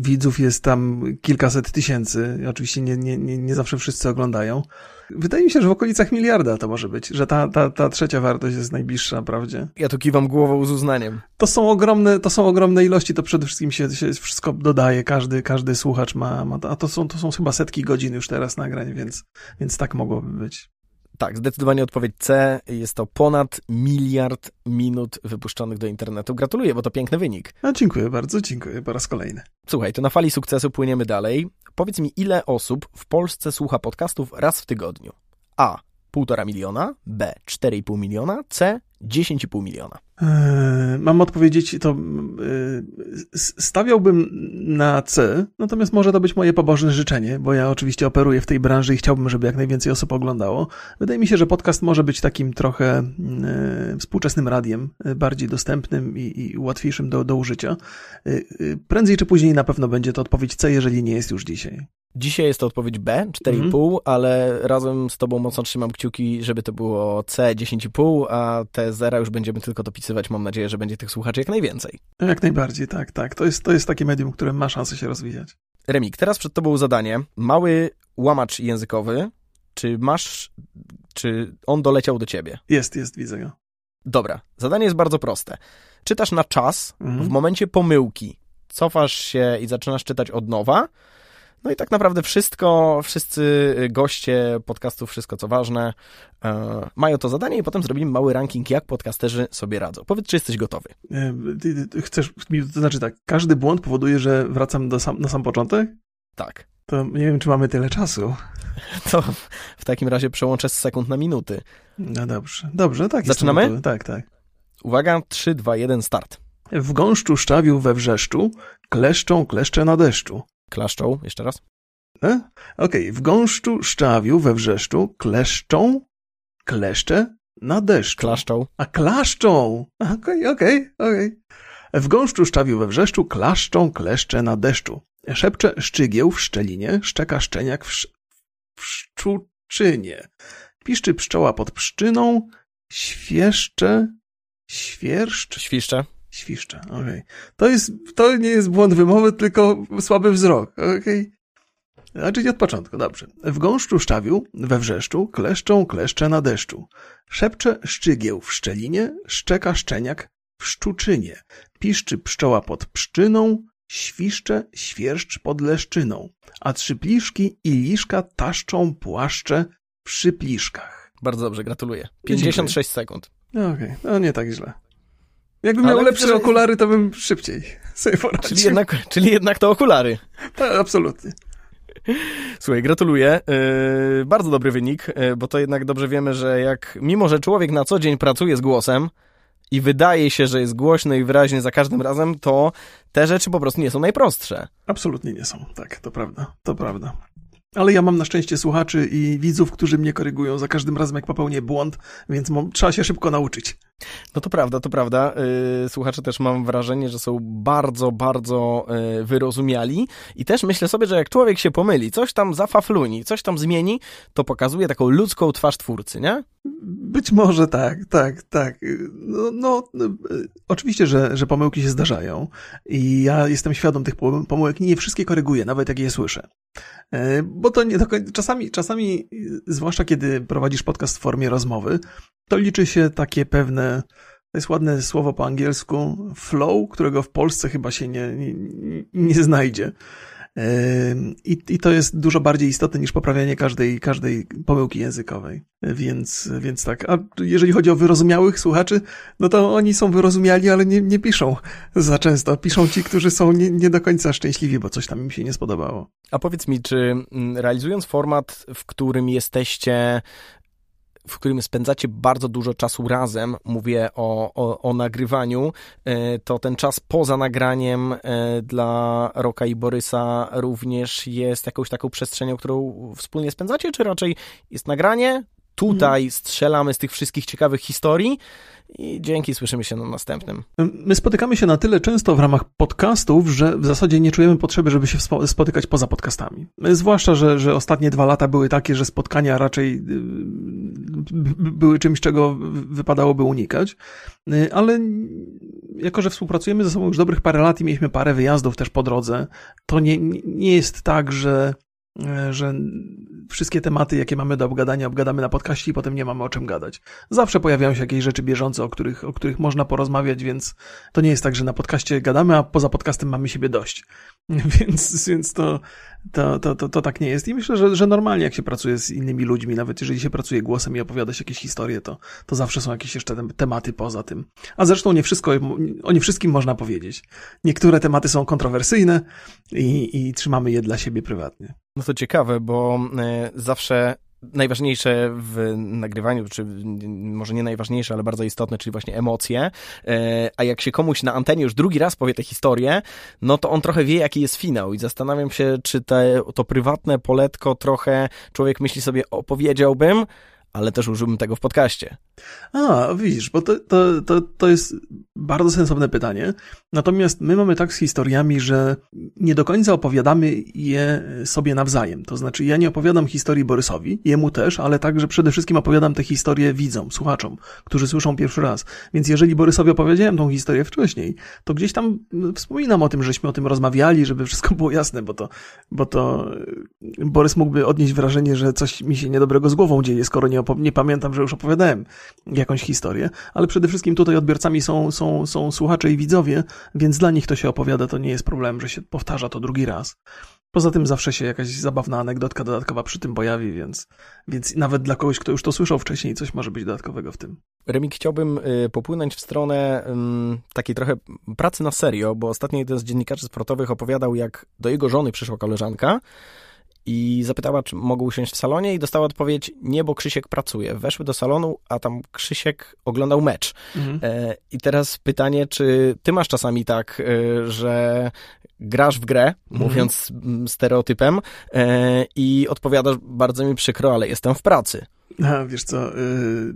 widzów jest tam kilkaset tysięcy, oczywiście nie, nie, nie, nie zawsze wszyscy oglądają. Wydaje mi się, że w okolicach miliarda to może być, że ta, ta, ta trzecia wartość jest najbliższa prawdzie. Ja tu kiwam głową z uznaniem. To są ogromne, to są ogromne ilości, to przede wszystkim się, się wszystko dodaje, każdy, każdy słuchacz ma, ma, a to są, to są chyba setki godzin już teraz nagrań, więc, więc tak mogłoby być. Tak, zdecydowanie odpowiedź C. Jest to ponad miliard minut wypuszczonych do internetu. Gratuluję, bo to piękny wynik. A dziękuję bardzo, dziękuję po raz kolejny. Słuchaj, to na fali sukcesu płyniemy dalej. Powiedz mi, ile osób w Polsce słucha podcastów raz w tygodniu? A. 1,5 miliona, B. 4,5 miliona, C. 10,5 miliona. Eee, mam odpowiedzieć, to e, stawiałbym na C, natomiast może to być moje pobożne życzenie, bo ja oczywiście operuję w tej branży i chciałbym, żeby jak najwięcej osób oglądało. Wydaje mi się, że podcast może być takim trochę e, współczesnym radiem, e, bardziej dostępnym i, i łatwiejszym do, do użycia. Prędzej czy później na pewno będzie to odpowiedź C, jeżeli nie jest już dzisiaj. Dzisiaj jest to odpowiedź B, 4,5, mhm. ale razem z tobą mocno trzymam kciuki, żeby to było C, 10,5, a te zera już będziemy tylko dopisywać. Mam nadzieję, że będzie tych słuchaczy jak najwięcej. Jak najbardziej, tak, tak. To jest, to jest takie medium, które ma szansę się rozwijać. Remik, teraz przed tobą zadanie. Mały łamacz językowy. Czy masz, czy on doleciał do ciebie? Jest, jest, widzę go. Dobra, zadanie jest bardzo proste. Czytasz na czas, mhm. w momencie pomyłki cofasz się i zaczynasz czytać od nowa, no i tak naprawdę wszystko, wszyscy goście podcastu Wszystko Co Ważne e, mają to zadanie i potem zrobimy mały ranking, jak podcasterzy sobie radzą. Powiedz, czy jesteś gotowy? E, chcesz, to znaczy tak, każdy błąd powoduje, że wracam do sam, na sam początek? Tak. To nie wiem, czy mamy tyle czasu. To w takim razie przełączę z sekund na minuty. No dobrze, dobrze, tak. Zaczynamy? Tak, tak. Uwaga, 3, 2, 1, start. W gąszczu szczawił we wrzeszczu, kleszczą kleszcze na deszczu. Klaszczą, jeszcze raz. E? Okej, okay. w gąszczu szczawiu we wrzeszczu kleszczą, kleszcze na deszczu. Klaszczą. A klaszczą! Okej, okay, okej, okay, okej. W gąszczu szczawiu we wrzeszczu klaszczą kleszcze na deszczu. Szepcze szczygieł w szczelinie, szczeka szczeniak w, sz... w szczuczynie. Piszczy pszczoła pod pszczyną, świeszcze, świerszcz. Świszcze. Świszcza, okej. Okay. To jest, to nie jest błąd wymowy, tylko słaby wzrok, okej. Okay. Znaczy od początku, dobrze. W gąszczu szczawiu, we wrzeszczu, kleszczą kleszcze na deszczu. Szepcze szczygieł w szczelinie, szczeka szczeniak w szczuczynie. Piszczy pszczoła pod pszczyną, świszcze świerszcz pod leszczyną. A trzy pliszki i liszka taszczą płaszcze przy pliszkach. Bardzo dobrze, gratuluję. 56 Dziękuję. sekund. Okej, okay. no nie tak źle. Jakbym miał lepsze że... okulary, to bym szybciej sobie poradził. Czyli jednak, czyli jednak to okulary. Tak, absolutnie. Słuchaj, gratuluję. Yy, bardzo dobry wynik, yy, bo to jednak dobrze wiemy, że jak mimo, że człowiek na co dzień pracuje z głosem i wydaje się, że jest głośny i wyraźny za każdym razem, to te rzeczy po prostu nie są najprostsze. Absolutnie nie są, tak, to prawda, to prawda. Ale ja mam na szczęście słuchaczy i widzów, którzy mnie korygują za każdym razem, jak popełnię błąd, więc trzeba się szybko nauczyć. No to prawda, to prawda. Y, słuchacze też mam wrażenie, że są bardzo, bardzo y, wyrozumiali i też myślę sobie, że jak człowiek się pomyli, coś tam zafafluni, coś tam zmieni, to pokazuje taką ludzką twarz twórcy, nie? Być może tak, tak, tak. No, no, no oczywiście, że, że pomyłki się zdarzają i ja jestem świadom tych pomyłek, nie wszystkie koryguję, nawet jak je słyszę. Bo bo to nie do końca, czasami, czasami, zwłaszcza kiedy prowadzisz podcast w formie rozmowy, to liczy się takie pewne, to jest ładne słowo po angielsku, flow, którego w Polsce chyba się nie, nie, nie znajdzie. I, I to jest dużo bardziej istotne niż poprawianie każdej, każdej pomyłki językowej. Więc, więc tak. A jeżeli chodzi o wyrozumiałych słuchaczy, no to oni są wyrozumiali, ale nie, nie piszą za często. Piszą ci, którzy są nie, nie do końca szczęśliwi, bo coś tam im się nie spodobało. A powiedz mi, czy mm, realizując format, w którym jesteście w którym spędzacie bardzo dużo czasu razem, mówię o, o, o nagrywaniu, e, to ten czas poza nagraniem e, dla Roka i Borysa również jest jakąś taką przestrzenią, którą wspólnie spędzacie, czy raczej jest nagranie, tutaj mhm. strzelamy z tych wszystkich ciekawych historii i dzięki, słyszymy się na następnym. My spotykamy się na tyle często w ramach podcastów, że w zasadzie nie czujemy potrzeby, żeby się spotykać poza podcastami. Zwłaszcza, że, że ostatnie dwa lata były takie, że spotkania raczej y, były czymś, czego wypadałoby unikać, y, ale jako, że współpracujemy ze sobą już dobrych parę lat i mieliśmy parę wyjazdów też po drodze, to nie, nie jest tak, że że wszystkie tematy, jakie mamy do obgadania, obgadamy na podcaście i potem nie mamy o czym gadać. Zawsze pojawiają się jakieś rzeczy bieżące, o których, o których można porozmawiać, więc to nie jest tak, że na podcaście gadamy, a poza podcastem mamy siebie dość. Więc, więc to, to, to, to, to tak nie jest. I myślę, że, że normalnie jak się pracuje z innymi ludźmi, nawet jeżeli się pracuje głosem i opowiada się jakieś historie, to, to zawsze są jakieś jeszcze tematy poza tym. A zresztą nie wszystko, o nie wszystkim można powiedzieć. Niektóre tematy są kontrowersyjne i, i trzymamy je dla siebie prywatnie. No to ciekawe, bo e, zawsze najważniejsze w nagrywaniu, czy może nie najważniejsze, ale bardzo istotne, czyli właśnie emocje. E, a jak się komuś na antenie już drugi raz powie tę historię, no to on trochę wie, jaki jest finał. I zastanawiam się, czy te, to prywatne poletko trochę człowiek myśli sobie, opowiedziałbym, ale też użyłbym tego w podcaście. A, widzisz, bo to, to, to, to jest bardzo sensowne pytanie. Natomiast my mamy tak z historiami, że nie do końca opowiadamy je sobie nawzajem. To znaczy, ja nie opowiadam historii Borysowi, jemu też, ale także przede wszystkim opowiadam te historie widzom, słuchaczom, którzy słyszą pierwszy raz. Więc jeżeli Borysowi opowiedziałem tą historię wcześniej, to gdzieś tam wspominam o tym, żeśmy o tym rozmawiali, żeby wszystko było jasne, bo to, bo to Borys mógłby odnieść wrażenie, że coś mi się niedobrego z głową dzieje, skoro nie, nie pamiętam, że już opowiadałem jakąś historię, ale przede wszystkim tutaj odbiorcami są, są, są słuchacze i widzowie, więc dla nich to się opowiada, to nie jest problem, że się powtarza to drugi raz. Poza tym zawsze się jakaś zabawna anegdotka dodatkowa przy tym pojawi, więc, więc nawet dla kogoś, kto już to słyszał wcześniej, coś może być dodatkowego w tym. Remik, chciałbym y, popłynąć w stronę takiej trochę pracy na serio, bo ostatnio jeden z dziennikarzy sportowych opowiadał, jak do jego żony przyszła koleżanka, i zapytała, czy mogą usiąść w salonie i dostała odpowiedź, nie, bo Krzysiek pracuje. Weszły do salonu, a tam Krzysiek oglądał mecz. Mhm. E, I teraz pytanie, czy ty masz czasami tak, e, że grasz w grę, mhm. mówiąc stereotypem, e, i odpowiadasz, bardzo mi przykro, ale jestem w pracy. A, wiesz co, y,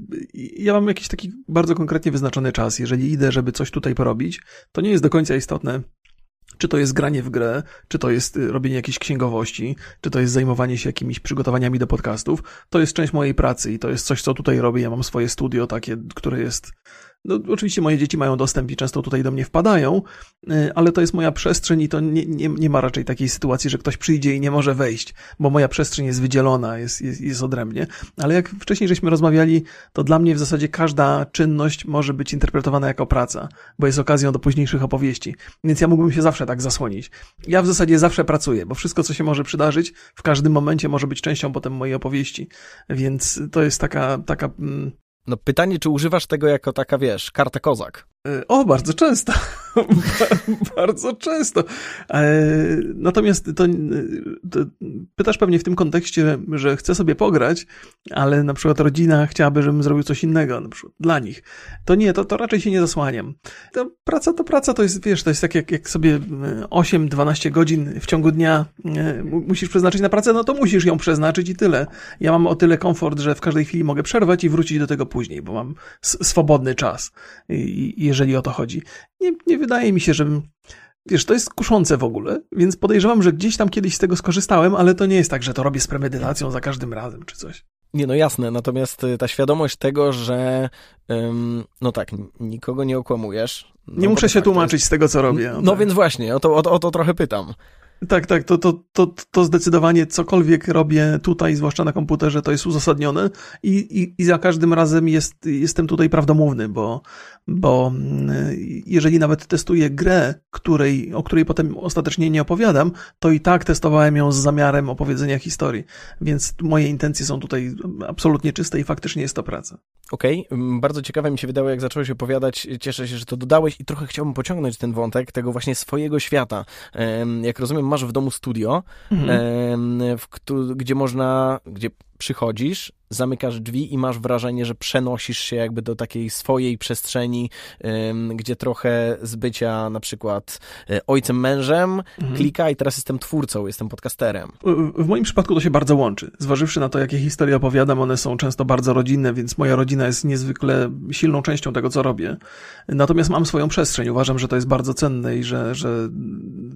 ja mam jakiś taki bardzo konkretnie wyznaczony czas. Jeżeli idę, żeby coś tutaj porobić, to nie jest do końca istotne, czy to jest granie w grę, czy to jest y, robienie jakiejś księgowości, czy to jest zajmowanie się jakimiś przygotowaniami do podcastów, to jest część mojej pracy i to jest coś, co tutaj robię. Ja mam swoje studio takie, które jest no, oczywiście moje dzieci mają dostęp i często tutaj do mnie wpadają, y, ale to jest moja przestrzeń i to nie, nie, nie ma raczej takiej sytuacji, że ktoś przyjdzie i nie może wejść, bo moja przestrzeń jest wydzielona, jest, jest, jest odrębnie. Ale jak wcześniej żeśmy rozmawiali, to dla mnie w zasadzie każda czynność może być interpretowana jako praca, bo jest okazją do późniejszych opowieści. Więc ja mógłbym się zawsze tak zasłonić. Ja w zasadzie zawsze pracuję, bo wszystko, co się może przydarzyć, w każdym momencie może być częścią potem mojej opowieści. Więc to jest taka, taka mm, no pytanie, czy używasz tego jako taka, wiesz, karta kozak? E, o, bardzo często. bardzo często. E, natomiast to, to, pytasz pewnie w tym kontekście, że chcę sobie pograć, ale na przykład rodzina chciałaby, żebym zrobił coś innego, na przykład dla nich. To nie, to, to raczej się nie zasłaniam. To praca to praca, to jest, wiesz, to jest tak jak, jak sobie 8-12 godzin w ciągu dnia e, musisz przeznaczyć na pracę, no to musisz ją przeznaczyć i tyle. Ja mam o tyle komfort, że w każdej chwili mogę przerwać i wrócić do tego później, bo mam swobodny czas. I, i jeżeli o to chodzi. Nie, nie wydaje mi się, żebym. Wiesz, to jest kuszące w ogóle, więc podejrzewam, że gdzieś tam kiedyś z tego skorzystałem, ale to nie jest tak, że to robię z premedytacją za każdym razem czy coś. Nie, no jasne, natomiast y, ta świadomość tego, że ym, no tak, nikogo nie okłamujesz. No nie muszę się tłumaczyć z tego, co robię. No, no tak. więc właśnie, o to, o, o to trochę pytam. Tak, tak, to, to, to, to zdecydowanie cokolwiek robię tutaj, zwłaszcza na komputerze, to jest uzasadnione i, i, i za każdym razem jest, jestem tutaj prawdomówny, bo, bo mm, jeżeli nawet testuję grę, której, o której potem ostatecznie nie opowiadam, to i tak testowałem ją z zamiarem opowiedzenia historii, więc moje intencje są tutaj absolutnie czyste i faktycznie jest to praca. Okej, okay. bardzo ciekawe mi się wydało, jak zacząłeś opowiadać, cieszę się, że to dodałeś i trochę chciałbym pociągnąć ten wątek tego właśnie swojego świata. Jak rozumiem, masz w domu studio, mhm. w, gdzie można, gdzie przychodzisz, zamykasz drzwi i masz wrażenie, że przenosisz się jakby do takiej swojej przestrzeni, gdzie trochę z bycia na przykład e, ojcem, mężem mhm. klika i teraz jestem twórcą, jestem podcasterem. W moim przypadku to się bardzo łączy. Zważywszy na to, jakie historie opowiadam, one są często bardzo rodzinne, więc moja rodzina jest niezwykle silną częścią tego, co robię. Natomiast mam swoją przestrzeń. Uważam, że to jest bardzo cenne i że, że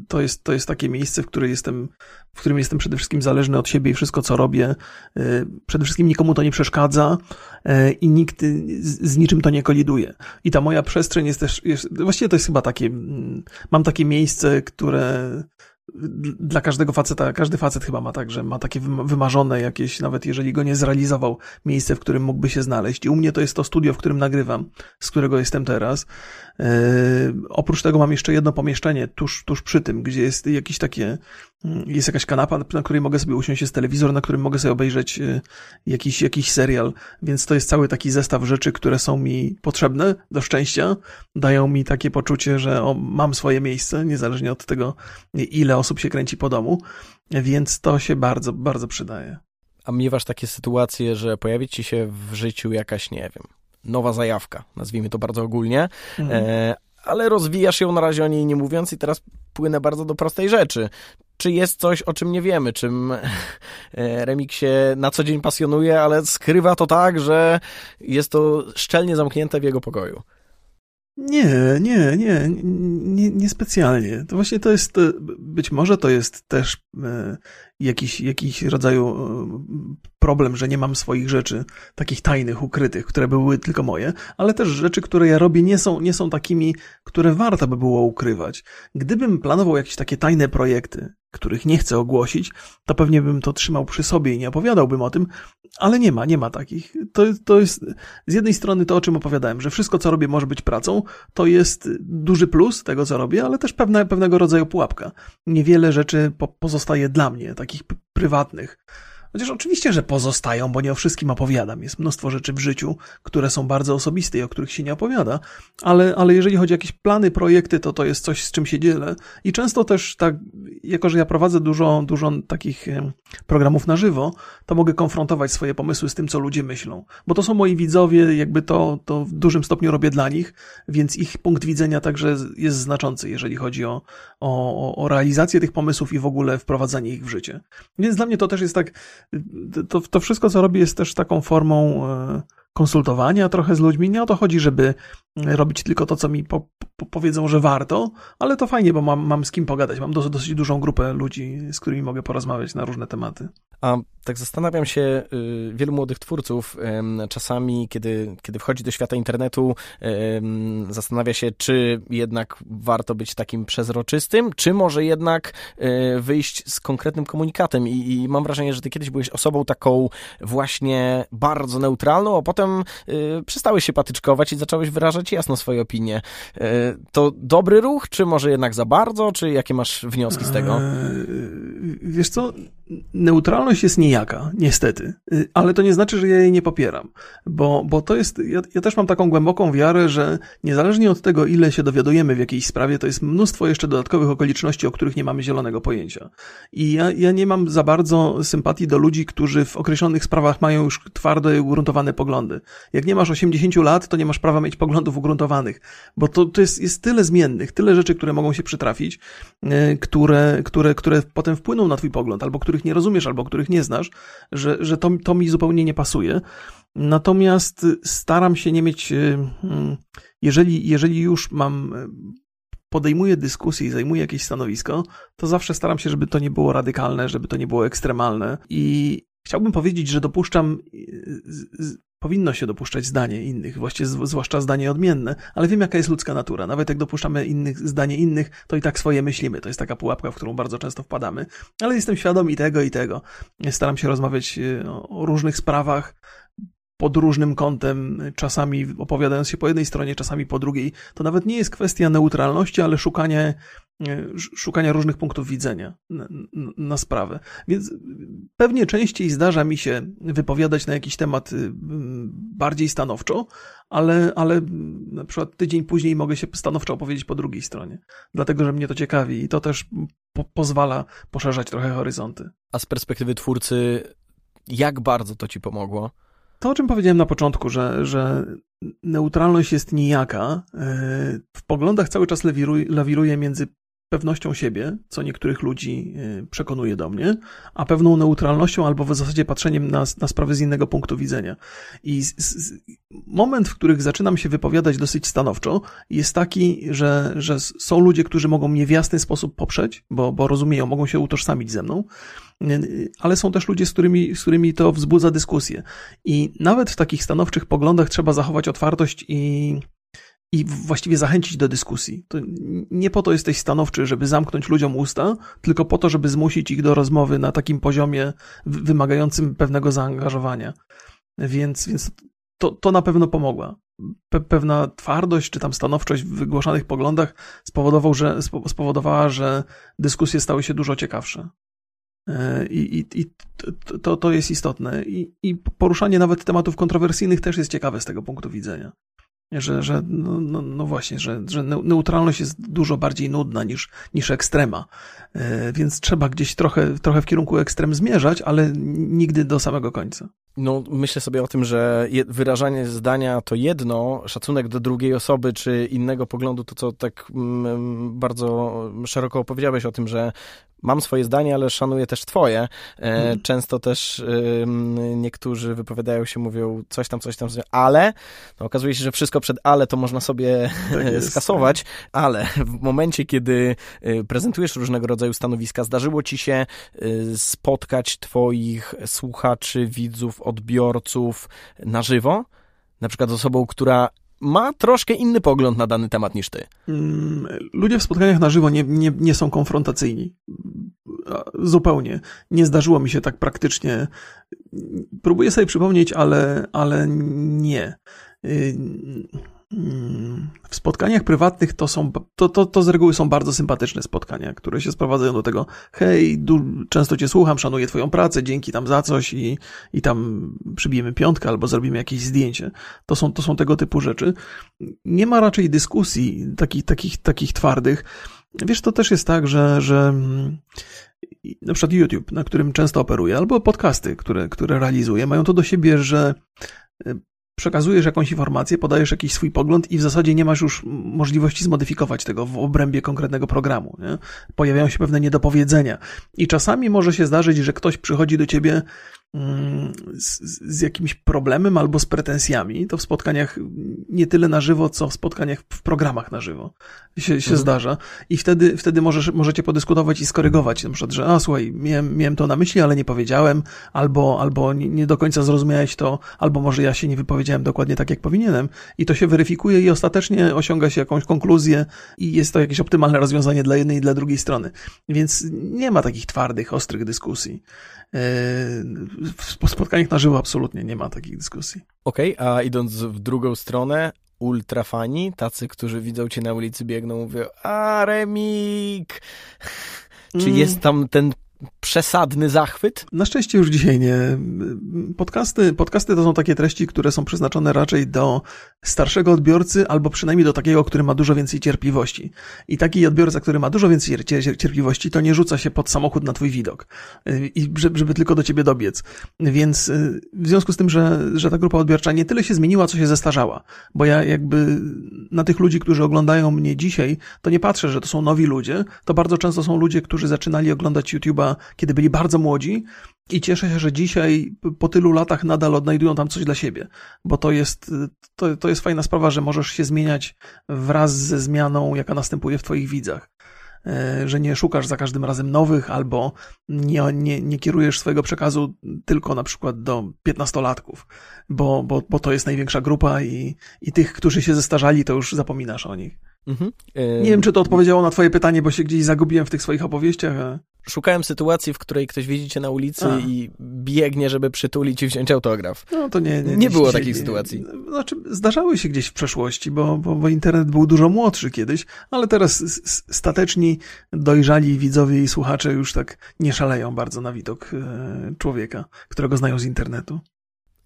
to, jest, to jest takie miejsce, w którym jestem, w którym jestem przede wszystkim zależny od siebie i wszystko, co robię. Y, przede wszystkim nikomu to nie przeszkadza y, i nikt z, z niczym to nie koliduje. I ta moja przestrzeń jest też, jest, właściwie to jest chyba takie, mm, mam takie miejsce, które dla każdego faceta, każdy facet chyba ma tak, że ma takie wymarzone jakieś, nawet jeżeli go nie zrealizował, miejsce, w którym mógłby się znaleźć. I u mnie to jest to studio, w którym nagrywam, z którego jestem teraz. Yy, oprócz tego mam jeszcze jedno pomieszczenie tuż, tuż przy tym, gdzie jest jakieś takie, jest jakaś kanapa, na której mogę sobie usiąść, jest telewizor, na którym mogę sobie obejrzeć yy, jakiś, jakiś serial, więc to jest cały taki zestaw rzeczy, które są mi potrzebne do szczęścia, dają mi takie poczucie, że o, mam swoje miejsce, niezależnie od tego, ile osób się kręci po domu, więc to się bardzo, bardzo przydaje. A miewasz takie sytuacje, że pojawi ci się w życiu jakaś, nie wiem, nowa zajawka, nazwijmy to bardzo ogólnie, mhm. e, ale rozwijasz ją na razie o niej nie mówiąc i teraz płynę bardzo do prostej rzeczy. Czy jest coś, o czym nie wiemy, czym e, Remik się na co dzień pasjonuje, ale skrywa to tak, że jest to szczelnie zamknięte w jego pokoju? Nie, nie, nie, nie, niespecjalnie. To właśnie to jest, być może to jest też e, jakiś, jakiś rodzaju e, problem, że nie mam swoich rzeczy takich tajnych, ukrytych, które były tylko moje, ale też rzeczy, które ja robię nie są, nie są takimi, które warto by było ukrywać. Gdybym planował jakieś takie tajne projekty, których nie chcę ogłosić, to pewnie bym to trzymał przy sobie i nie opowiadałbym o tym, ale nie ma, nie ma takich. To, to jest z jednej strony to, o czym opowiadałem, że wszystko, co robię, może być pracą, to jest duży plus tego, co robię, ale też pewna, pewnego rodzaju pułapka. Niewiele rzeczy po, pozostaje dla mnie, takich prywatnych. Chociaż oczywiście, że pozostają, bo nie o wszystkim opowiadam. Jest mnóstwo rzeczy w życiu, które są bardzo osobiste i o których się nie opowiada, ale, ale jeżeli chodzi o jakieś plany, projekty, to to jest coś, z czym się dzielę. I często też tak, jako że ja prowadzę dużo, dużo takich programów na żywo, to mogę konfrontować swoje pomysły z tym, co ludzie myślą. Bo to są moi widzowie, jakby to, to w dużym stopniu robię dla nich, więc ich punkt widzenia także jest znaczący, jeżeli chodzi o, o, o realizację tych pomysłów i w ogóle wprowadzanie ich w życie. Więc dla mnie to też jest tak, to, to wszystko, co robię, jest też taką formą e, konsultowania trochę z ludźmi. Nie o to chodzi, żeby robić tylko to, co mi po, powiedzą, że warto, ale to fajnie, bo mam, mam z kim pogadać. Mam dosyć, dosyć dużą grupę ludzi, z którymi mogę porozmawiać na różne tematy. A tak zastanawiam się, y, wielu młodych twórców czasami, kiedy, kiedy wchodzi do świata internetu, zastanawia się, czy jednak warto być takim przezroczystym, czy może jednak y, wyjść z konkretnym komunikatem. I, I, mam wrażenie, że ty kiedyś byłeś osobą taką właśnie bardzo neutralną, a potem y, przestałeś się patyczkować i zacząłeś wyrażać jasno swoje opinie. To dobry ruch, czy może jednak za bardzo, czy jakie masz wnioski z tego? Eee, wiesz co, neutralność jest niejaka, niestety, y, ale to nie znaczy, że ja jej nie popieram, bo, bo to jest, ja, ja, też mam taką głęboką wiarę, że niezależnie od tego, ile się dowiadujemy w jakiejś sprawie, to jest mnóstwo jeszcze dodatkowych okoliczności, o których nie mamy zielonego pojęcia. I ja, ja nie mam za bardzo sympatii do ludzi, którzy w określonych sprawach mają już twarde i ugruntowane poglądy. Jak nie masz 80 lat, to nie masz prawa mieć poglądów ugruntowanych, bo to, to jest, jest tyle zmiennych, tyle rzeczy, które mogą się przytrafić, y, które, które, które potem wpłyną na twój pogląd, albo których nie rozumiesz, albo których nie znasz, że, że to, to mi zupełnie nie pasuje. Natomiast staram się nie mieć, y, mm, jeżeli, jeżeli już mam, y, podejmuję dyskusję i zajmuję jakieś stanowisko, to zawsze staram się, żeby to nie było radykalne, żeby to nie było ekstremalne i chciałbym powiedzieć, że dopuszczam powinno się dopuszczać zdanie innych, właściwie zwłaszcza zdanie odmienne, ale wiem, jaka jest ludzka natura. Nawet jak dopuszczamy innych, zdanie innych, to i tak swoje myślimy. To jest taka pułapka, w którą bardzo często wpadamy. Ale jestem świadom i tego, i tego. Staram się rozmawiać e, o różnych sprawach, pod różnym kątem, czasami opowiadając się po jednej stronie, czasami po drugiej. To nawet nie jest kwestia neutralności, ale szukanie, e, szukania różnych punktów widzenia na, na, sprawę. Więc pewnie częściej zdarza mi się wypowiadać na jakiś temat y, bardziej stanowczo, ale, ale na przykład tydzień później mogę się stanowczo opowiedzieć po drugiej stronie, dlatego że mnie to ciekawi i to też po pozwala poszerzać trochę horyzonty. A z perspektywy twórcy, jak bardzo to ci pomogło? To, o czym powiedziałem na początku, że, że neutralność jest nijaka, e, w poglądach cały czas lawiruje między pewnością siebie, co niektórych ludzi y, przekonuje do mnie, a pewną neutralnością albo w zasadzie patrzeniem na, na sprawy z innego punktu widzenia. I z, z, moment, w których zaczynam się wypowiadać dosyć stanowczo, jest taki, że, że są ludzie, którzy mogą mnie w jasny sposób poprzeć, bo, bo rozumieją, mogą się utożsamić ze mną, ale są też ludzie, z którymi, z którymi to wzbudza dyskusję. I nawet w takich stanowczych poglądach trzeba zachować otwartość i i właściwie zachęcić do dyskusji. To nie po to jesteś stanowczy, żeby zamknąć ludziom usta, tylko po to, żeby zmusić ich do rozmowy na takim poziomie wymagającym pewnego zaangażowania. Więc, więc to, to na pewno pomogła. Pe pewna twardość czy tam stanowczość w wygłaszanych poglądach spowodował, że, spowodowała, że dyskusje stały się dużo ciekawsze. E, I, i, i to, to jest istotne. I, I poruszanie nawet tematów kontrowersyjnych też jest ciekawe z tego punktu widzenia że, że no, no, no, właśnie, że, że neutralność jest dużo bardziej nudna niż, niż ekstrema. E, więc trzeba gdzieś trochę, trochę w kierunku ekstrem zmierzać, ale nigdy do samego końca. No, myślę sobie o tym, że wyrażanie zdania to jedno, szacunek do drugiej osoby czy innego poglądu, to co tak mm, bardzo szeroko opowiedziałeś o tym, że mam swoje zdanie, ale szanuję też twoje. E, mhm. Często też niektórzy wypowiadają się, mówią coś tam, coś tam, ale no, okazuje się, że wszystko przed ale to można sobie tak skasować, ale w momencie, kiedy y, prezentujesz różnego rodzaju stanowiska, zdarzyło ci się y, spotkać twoich słuchaczy, widzów, odbiorców na żywo? Na przykład z osobą, która ma troszkę inny pogląd na dany temat niż ty. Mm, ludzie w spotkaniach na żywo nie, nie, nie są konfrontacyjni. Zupełnie. Nie zdarzyło mi się tak praktycznie. Próbuję sobie przypomnieć, ale, ale nie. Y, w spotkaniach prywatnych to są, to, to, to z reguły są bardzo sympatyczne spotkania, które się sprowadzają do tego, hej, du, często cię słucham, szanuję twoją pracę, dzięki tam za coś i, i tam przybijemy piątkę albo zrobimy jakieś zdjęcie. To są, to są tego typu rzeczy. Nie ma raczej dyskusji takich, takich, takich twardych. Wiesz, to też jest tak, że, że na przykład YouTube, na którym często operuję, albo podcasty, które, które realizuję, mają to do siebie, że przekazujesz jakąś informację, podajesz jakiś swój pogląd i w zasadzie nie masz już możliwości zmodyfikować tego w obrębie konkretnego programu. Nie? Pojawiają się pewne niedopowiedzenia. I czasami może się zdarzyć, że ktoś przychodzi do ciebie z, z, jakimś problemem albo z pretensjami, to w spotkaniach nie tyle na żywo, co w spotkaniach w programach na żywo się, się mhm. zdarza. I wtedy, wtedy możesz, możecie podyskutować i skorygować. Na przykład, że a słuchaj, miałem, miałem to na myśli, ale nie powiedziałem, albo, albo nie, nie do końca zrozumiałeś to, albo może ja się nie wypowiedziałem dokładnie tak, jak powinienem. I to się weryfikuje i ostatecznie osiąga się jakąś konkluzję i jest to jakieś optymalne rozwiązanie dla jednej i dla drugiej strony. Więc nie ma takich twardych, ostrych dyskusji. W spotkaniach na żywo absolutnie nie ma takich dyskusji. Okej, okay, a idąc w drugą stronę, ultrafani, tacy, którzy widzą cię na ulicy, biegną, mówią, a Remik! Czy mm. jest tam ten przesadny zachwyt? Na szczęście już dzisiaj nie. Podcasty, podcasty to są takie treści, które są przeznaczone raczej do starszego odbiorcy, albo przynajmniej do takiego, który ma dużo więcej cierpliwości. I taki odbiorca, który ma dużo więcej cierpliwości, to nie rzuca się pod samochód na twój widok, i żeby, żeby tylko do ciebie dobiec. Więc y, w związku z tym, że, że ta grupa odbiorcza nie tyle się zmieniła, co się zestarzała. Bo ja jakby na tych ludzi, którzy oglądają mnie dzisiaj, to nie patrzę, że to są nowi ludzie. To bardzo często są ludzie, którzy zaczynali oglądać YouTube'a kiedy byli bardzo młodzi i cieszę się, że dzisiaj po tylu latach nadal odnajdują tam coś dla siebie, bo to jest, to, to jest fajna sprawa, że możesz się zmieniać wraz ze zmianą, jaka następuje w twoich widzach. e, że nie szukasz za każdym razem nowych albo nie, nie, nie kierujesz swojego przekazu tylko na przykład do piętnastolatków, bo, bo, bo to jest największa grupa i, i tych, którzy się zestarzali, to już zapominasz o nich. Mhm. Nie wiem, czy to odpowiedziało na twoje pytanie, bo się gdzieś zagubiłem w tych swoich opowieściach. A... Szukałem sytuacji, w której ktoś widzi cię na ulicy a. i biegnie, żeby przytulić i wziąć autograf. No to nie, nie, nie, nie było takich sytuacji. Znaczy, zdarzały się gdzieś w przeszłości, bo, bo, bo internet był dużo młodszy kiedyś, ale teraz stateczni, dojrzali widzowie i słuchacze już tak nie szaleją bardzo na widok e, człowieka, którego znają z internetu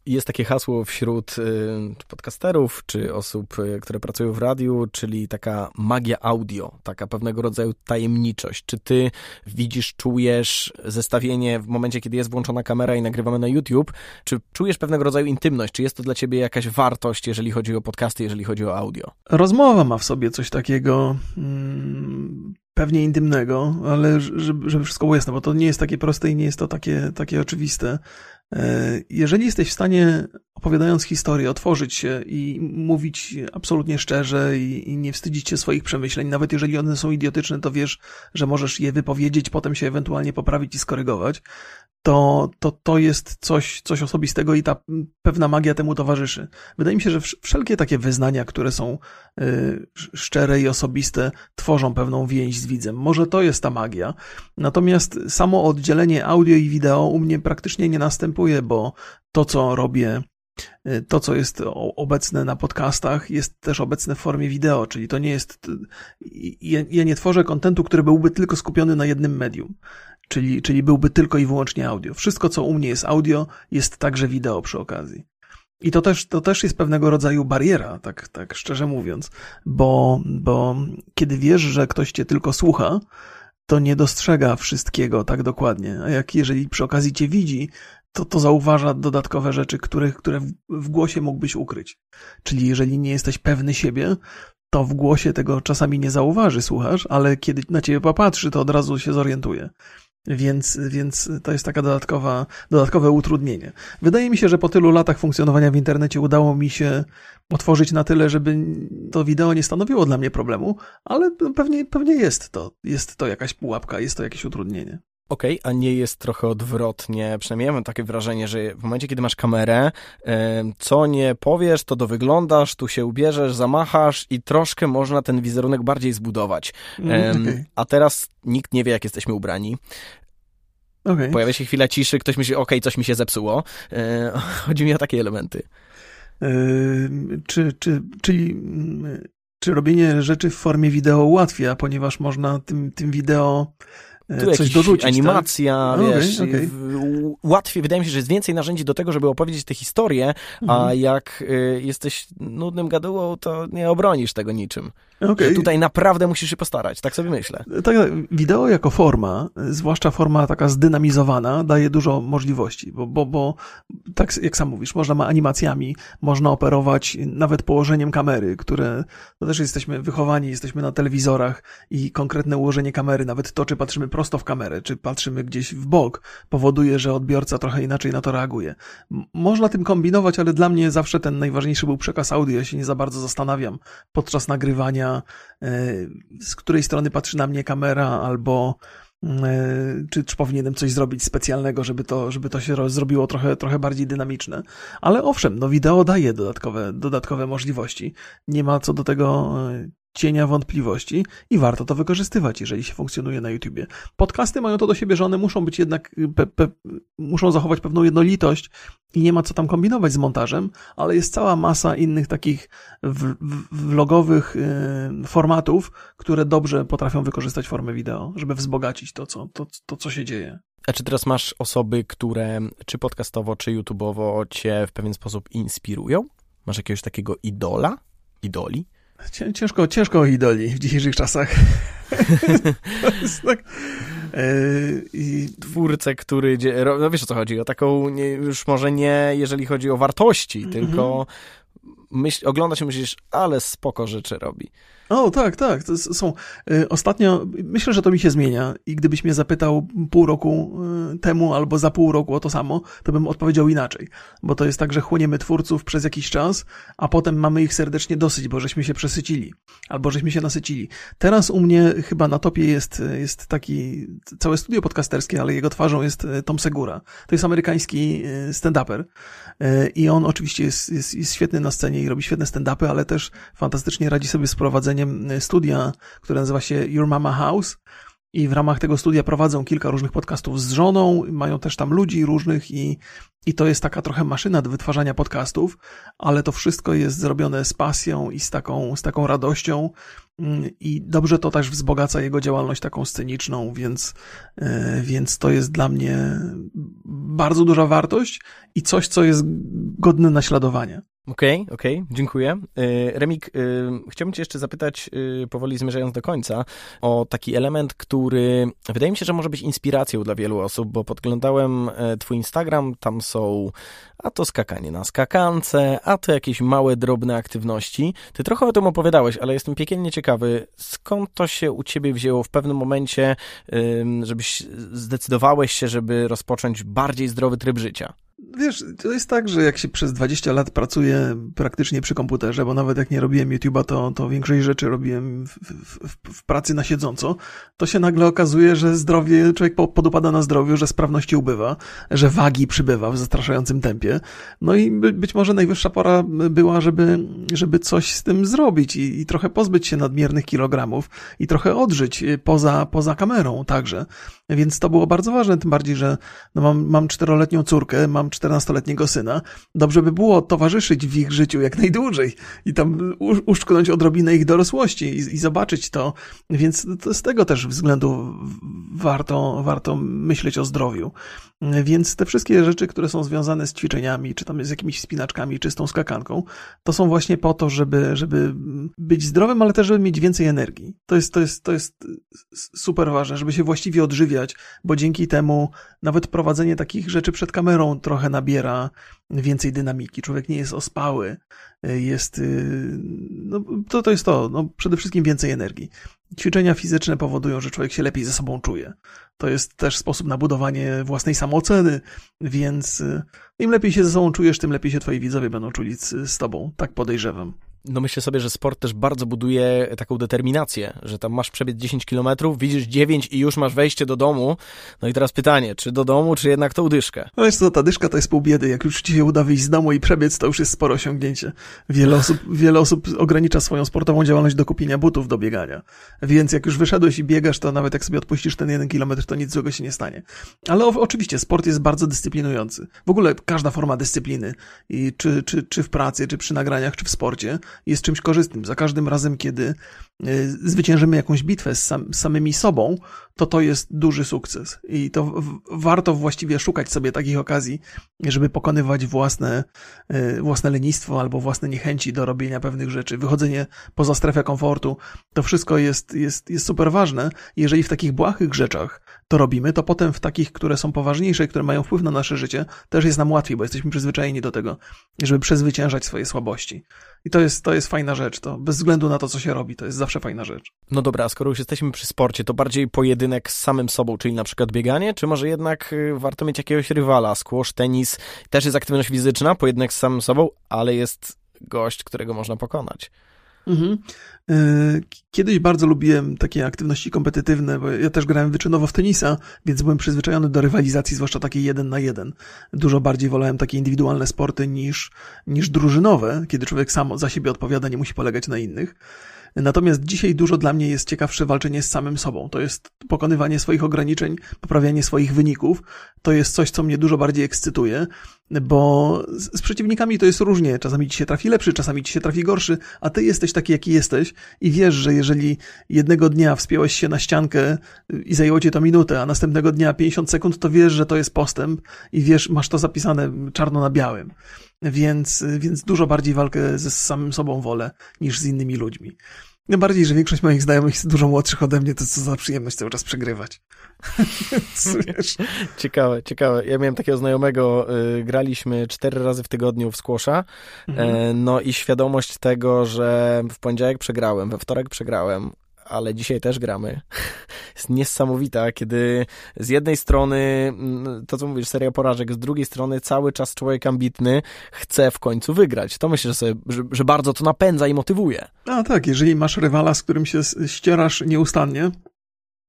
jest takie hasło wśród y, podcasterów, czy osób, y, które pracują w radiu, czyli taka magia audio, taka pewnego rodzaju tajemniczość. Czy ty widzisz, czujesz zestawienie w momencie, kiedy jest włączona kamera i nagrywamy na YouTube, czy czujesz pewnego rodzaju intymność? Czy jest to dla ciebie jakaś wartość, jeżeli chodzi o podcasty, jeżeli chodzi o audio? Rozmowa ma w sobie coś takiego hmm, pewnie intymnego, ale żeby, żeby wszystko było jasne, bo to nie jest takie proste i nie jest to takie, takie oczywiste. E, jeżeli jesteś w stanie, opowiadając historię, otworzyć się i mówić absolutnie szczerze i, i, nie wstydzić się swoich przemyśleń, nawet jeżeli one są idiotyczne, to wiesz, że możesz je wypowiedzieć, potem się ewentualnie poprawić i skorygować, to, to, to jest coś, coś osobistego i ta pewna magia temu towarzyszy. Wydaje mi się, że wszelkie takie wyznania, które są y, szczere i osobiste, tworzą pewną więź z widzem. Może to jest ta magia. Natomiast samo oddzielenie audio i wideo u mnie praktycznie nie następuje, bo to, co robię y, to, co jest obecne na podcastach, jest też obecne w formie wideo, czyli to nie jest. Ja nie tworzę kontentu, który byłby tylko skupiony na jednym medium czyli, czyli byłby tylko i wyłącznie audio. Wszystko, co u mnie jest audio, jest także wideo przy okazji. I to też, to też jest pewnego rodzaju bariera, tak, tak szczerze mówiąc, bo, bo kiedy wiesz, że ktoś cię tylko słucha, to nie dostrzega wszystkiego tak dokładnie. A jak jeżeli przy okazji cię widzi, to, to zauważa dodatkowe rzeczy, które, które w, w głosie mógłbyś ukryć. Czyli jeżeli nie jesteś pewny siebie, to w głosie tego czasami nie zauważy, słuchasz, ale kiedy na ciebie popatrzy, to od razu się zorientuje. Więc, więc to jest taka dodatkowa, dodatkowe utrudnienie. Wydaje mi się, że po tylu latach funkcjonowania w internecie udało mi się otworzyć na tyle, żeby to wideo nie stanowiło dla mnie problemu, ale pewnie, pewnie jest to. Jest to jakaś pułapka, jest to jakieś utrudnienie. Okej, okay, a nie jest trochę odwrotnie, przynajmniej ja mam takie wrażenie, że w momencie, kiedy masz kamerę, co nie powiesz, to dowyglądasz, tu się ubierzesz, zamachasz i troszkę można ten wizerunek bardziej zbudować. Mm, okay. A teraz nikt nie wie, jak jesteśmy ubrani. Okay. Pojawia się chwila ciszy, ktoś myśli, okej, okay, coś mi się zepsuło. E, chodzi mi o takie elementy. Yy, czy, czy, czyli czy robienie rzeczy w formie wideo ułatwia, ponieważ można tym, tym wideo tu coś dorzucić. Tak? Animacja, tak? wiesz, okay, okay. łatwiej, wydaje mi się, że jest więcej narzędzi do tego, żeby opowiedzieć tę historię, mhm. a jak y, jesteś nudnym gadułą, to nie obronisz tego niczym. Okay. Tutaj naprawdę musisz się postarać, tak sobie myślę. Tak, wideo jako forma, zwłaszcza forma taka zdynamizowana, daje dużo możliwości, bo, bo, bo tak jak sam mówisz, można ma animacjami, można operować nawet położeniem kamery, które, to też jesteśmy wychowani, jesteśmy na telewizorach i konkretne ułożenie kamery, nawet to, czy patrzymy prosto w kamerę, czy patrzymy gdzieś w bok, powoduje, że odbiorca trochę inaczej na to reaguje. Można tym kombinować, ale dla mnie zawsze ten najważniejszy był przekaz audio, ja się nie za bardzo zastanawiam podczas nagrywania, E, z której strony patrzy na mnie kamera, albo e, czy, czy powinienem coś zrobić specjalnego, żeby to, żeby to się zrobiło trochę, trochę bardziej dynamiczne. Ale owszem, no wideo daje dodatkowe, dodatkowe możliwości. Nie ma co do tego e, cienia wątpliwości i warto to wykorzystywać, jeżeli się funkcjonuje na YouTubie. Podcasty mają to do siebie, że one muszą być jednak, pe, pe, muszą zachować pewną jednolitość i nie ma co tam kombinować z montażem, ale jest cała masa innych takich w, w, vlogowych y, formatów, które dobrze potrafią wykorzystać formę wideo, żeby wzbogacić to, co, to, to, co się dzieje. A czy teraz masz osoby, które czy podcastowo, czy YouTubeowo cię w pewien sposób inspirują? Masz jakiegoś takiego idola? Idoli? Ciężko, ciężko o idoli w dzisiejszych czasach. tak. E, I twórcę, który. No wiesz o co chodzi? O taką, nie, już może nie jeżeli chodzi o wartości, mm -hmm. tylko myśl, oglądasz i myślisz, ale spoko rzeczy robi. O, tak, tak. Są. Y, ostatnio myślę, że to mi się zmienia i gdybyś mnie zapytał pół roku y, temu albo za pół roku o to samo, to bym odpowiedział inaczej. Bo to jest tak, że chłoniemy twórców przez jakiś czas, a potem mamy ich serdecznie dosyć, bo żeśmy się przesycili albo żeśmy się nasycili. Teraz u mnie chyba na topie jest, jest taki całe studio podcasterskie, ale jego twarzą jest y, Tom Segura. To jest amerykański stand-uper i on oczywiście jest, jest, jest świetny na scenie i robi świetne stand-upy, ale też fantastycznie radzi sobie z prowadzeniem y, studia, które nazywa się Your Mama House. I w ramach tego studia prowadzą kilka różnych podcastów z żoną, mają też tam ludzi różnych i, i to jest taka trochę maszyna do wytwarzania podcastów, ale to wszystko jest zrobione z pasją i z taką, z taką radością mm, i dobrze to też wzbogaca jego działalność taką sceniczną, więc, y, więc to jest dla mnie bardzo duża wartość i coś, co jest godne naśladowania. Okej, okay, okej, okay, dziękuję. Y, Remik, y, chciałbym cię jeszcze zapytać, powoli zmierzając do końca, o taki element, który wydaje mi się, że może być inspiracją dla wielu osób, bo podglądałem twój Instagram, tam są a to skakanie na skakance, a to jakieś małe, drobne aktywności. Ty trochę o tym opowiadałeś, ale jestem piekielnie ciekawy, skąd to się u ciebie wzięło w pewnym momencie, żebyś zdecydowałeś się, żeby rozpocząć bardziej zdrowy tryb życia? Wiesz, to jest tak, że jak się przez 20 lat pracuje praktycznie przy komputerze, bo nawet jak nie robiłem YouTube'a, to, to większość rzeczy robiłem w, w, w, pracy na siedząco, to się nagle okazuje, że zdrowie, człowiek podupada na zdrowiu, że sprawności ubywa, że wagi przybywa w zastraszającym tempie. No i by, być może najwyższa pora była, żeby, żeby coś z tym zrobić i, i trochę pozbyć się nadmiernych kilogramów i trochę odżyć poza, poza kamerą także. Więc to było bardzo ważne, tym bardziej, że no mam, mam czteroletnią córkę, mam 14-letniego syna, dobrze by było towarzyszyć w ich życiu jak najdłużej i tam uszczknąć odrobinę ich dorosłości i, i zobaczyć to. Więc to z tego też względu warto, warto myśleć o zdrowiu. Więc te wszystkie rzeczy, które są związane z ćwiczeniami, czy tam z jakimiś spinaczkami, czy z tą skakanką, to są właśnie po to, żeby, żeby być zdrowym, ale też żeby mieć więcej energii. To jest, to jest, to jest super ważne, żeby się właściwie odżywiać, bo dzięki temu nawet prowadzenie takich rzeczy przed kamerą trochę nabiera więcej dynamiki. Człowiek nie jest ospały, jest, y, no, to, to jest to, no, przede wszystkim więcej energii. Ćwiczenia fizyczne powodują, że człowiek się lepiej ze sobą czuje. To jest też sposób na budowanie własnej samooceny, więc y, im lepiej się ze sobą czujesz, tym lepiej się twoi widzowie będą czuli z, z tobą. Tak podejrzewam. No myślę sobie, że sport też bardzo buduje taką determinację, że tam masz przebiec 10 kilometrów, widzisz 9 i już masz wejście do domu. No i teraz pytanie, czy do domu, czy jednak tą dyszkę? No jest to, ta dyszka to jest pół biedy. Jak już ci się uda wyjść z domu i przebiec, to już jest sporo osiągnięcie. Wiele osób, wiele osób ogranicza swoją sportową działalność do kupienia butów do biegania. Więc jak już wyszedłeś i biegasz, to nawet jak sobie odpuścisz ten jeden kilometr, to nic złego się nie stanie. Ale o, oczywiście sport jest bardzo dyscyplinujący. W ogóle każda forma dyscypliny, i czy, czy, czy w pracy, czy przy nagraniach, czy w sporcie, jest czymś korzystnym. Za każdym razem, kiedy y, zwyciężymy jakąś bitwę z, sam, samymi sobą, to to jest duży sukces. I to warto właściwie szukać sobie takich okazji, żeby pokonywać własne, y, własne lenistwo albo własne niechęci do robienia pewnych rzeczy. Wychodzenie poza strefę komfortu, to wszystko jest, jest, jest super ważne. Jeżeli w takich błahych rzeczach to robimy, to potem w takich, które są poważniejsze które mają wpływ na nasze życie, też jest nam łatwiej, bo jesteśmy przyzwyczajeni do tego, żeby przezwyciężać swoje słabości. I to jest, to jest fajna rzecz, to bez względu na to, co się robi, to jest zawsze fajna rzecz. No dobra, skoro już jesteśmy przy sporcie, to bardziej pojedynek z samym sobą, czyli na przykład bieganie, czy może jednak y, warto mieć jakiegoś rywala, squash, tenis, też jest aktywność fizyczna, pojedynek z samym sobą, ale jest gość, którego można pokonać. Mhm. E, kiedyś bardzo lubiłem takie aktywności kompetytywne, bo ja też grałem wyczynowo w tenisa, więc byłem przyzwyczajony do rywalizacji, zwłaszcza takiej jeden na jeden. Dużo bardziej wolałem takie indywidualne sporty niż, niż drużynowe, kiedy człowiek sam za siebie odpowiada, nie musi polegać na innych. Natomiast dzisiaj dużo dla mnie jest ciekawsze walczenie z samym sobą. To jest pokonywanie swoich ograniczeń, poprawianie swoich wyników. To jest coś, co mnie dużo bardziej ekscytuje, bo z przeciwnikami to jest różnie. Czasami ci się trafi lepszy, czasami ci się trafi gorszy, a ty jesteś taki, jaki jesteś i wiesz, że jeżeli jednego dnia wspiąłeś się na ściankę i zajęło ci to minutę, a następnego dnia 50 sekund, to wiesz, że to jest postęp i wiesz, masz to zapisane czarno na białym. Więc, więc dużo bardziej walkę ze samym sobą wolę niż z innymi ludźmi. Tym bardziej, że większość moich znajomych jest dużo młodszych ode mnie, to co za przyjemność cały czas przegrywać. ciekawe, ciekawe. Ja miałem takiego znajomego, y, graliśmy cztery razy w tygodniu w squasha, mhm. y, no i świadomość tego, że w poniedziałek przegrałem, we wtorek przegrałem, ale dzisiaj też gramy. Jest niesamowita, kiedy z jednej strony, mm, to co mówisz, seria porażek, z drugiej strony cały czas człowiek ambitny chce w końcu wygrać. To myślę, że, sobie, że, że bardzo to napędza i motywuje. A tak, jeżeli masz rywala, z którym się ścierasz nieustannie,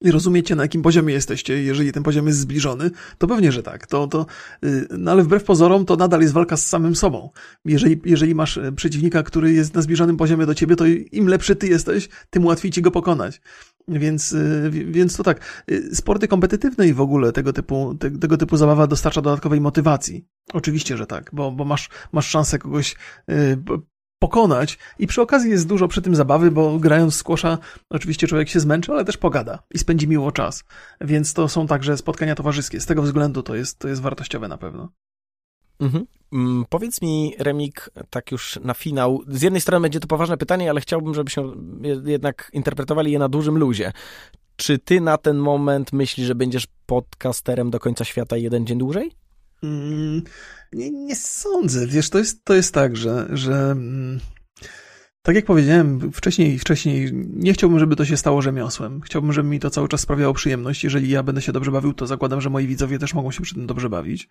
i rozumiecie, na jakim poziomie jesteście, jeżeli ten poziom jest zbliżony, to pewnie, że tak. To, to, y, no ale wbrew pozorom, to nadal jest walka z samym sobą. Jeżeli, jeżeli masz e, przeciwnika, który jest na zbliżonym poziomie do ciebie, to im lepszy ty jesteś, tym łatwiej ci go pokonać. Więc, y, więc to tak. Y, sporty kompetytywne i w ogóle tego typu, te, tego typu zabawa dostarcza dodatkowej motywacji. Oczywiście, że tak, bo, bo masz, masz szansę kogoś pokonać i przy okazji jest dużo przy tym zabawy, bo grając w squasha oczywiście człowiek się zmęczy, ale też pogada i spędzi miło czas. Więc to są także spotkania towarzyskie. Z tego względu to jest, to jest wartościowe na pewno. Mhm. Mm, powiedz mi, Remik, tak już na finał. Z jednej strony będzie to poważne pytanie, ale chciałbym, żebyśmy jednak interpretowali je na dużym luzie. Czy ty na ten moment myślisz, że będziesz podcasterem do końca świata jeden dzień dłużej? Mm, nie, nie sądzę. Wiesz, to jest, to jest tak, że, że mm, tak jak powiedziałem wcześniej, wcześniej, nie chciałbym, żeby to się stało rzemiosłem. Chciałbym, żeby mi to cały czas sprawiało przyjemność. Jeżeli ja będę się dobrze bawił, to zakładam, że moi widzowie też mogą się przy tym dobrze bawić.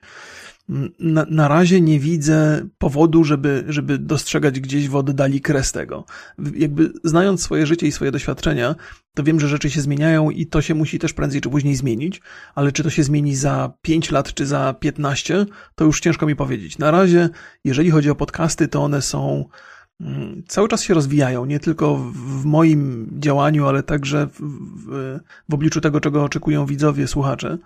Na, na razie nie widzę powodu, żeby, żeby dostrzegać gdzieś w oddali kres tego. Jakby znając swoje życie i swoje doświadczenia, to wiem, że rzeczy się zmieniają i to się musi też prędzej czy później zmienić, ale czy to się zmieni za 5 lat czy za 15, to już ciężko mi powiedzieć. Na razie, jeżeli chodzi o podcasty, to one są cały czas się rozwijają, nie tylko w moim działaniu, ale także w, w, w, obliczu tego, czego oczekują widzowie, słuchacze.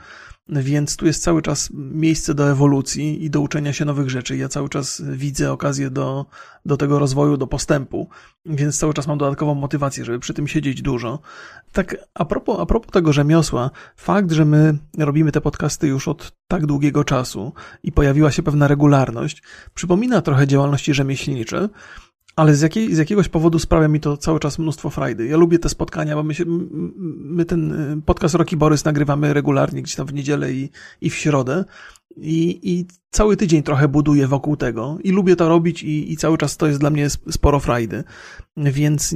Więc tu jest cały czas miejsce do ewolucji i do uczenia się nowych rzeczy. Ja cały czas widzę okazję do, do tego rozwoju, do postępu, więc cały czas mam dodatkową motywację, żeby przy tym siedzieć dużo. Tak, a propos, a propos tego rzemiosła, fakt, że my robimy te podcasty już od tak długiego czasu i pojawiła się pewna regularność, przypomina trochę działalności rzemieślnicze, ale z, jakiej, z jakiegoś powodu sprawia mi to cały czas mnóstwo frajdy. Ja lubię te spotkania, bo my, się, my ten y, podcast Rocky Borys nagrywamy regularnie gdzieś tam w niedzielę i, i w środę. I, I cały tydzień trochę buduję wokół tego i lubię to robić i, i cały czas to jest dla mnie sporo frajdy. Więc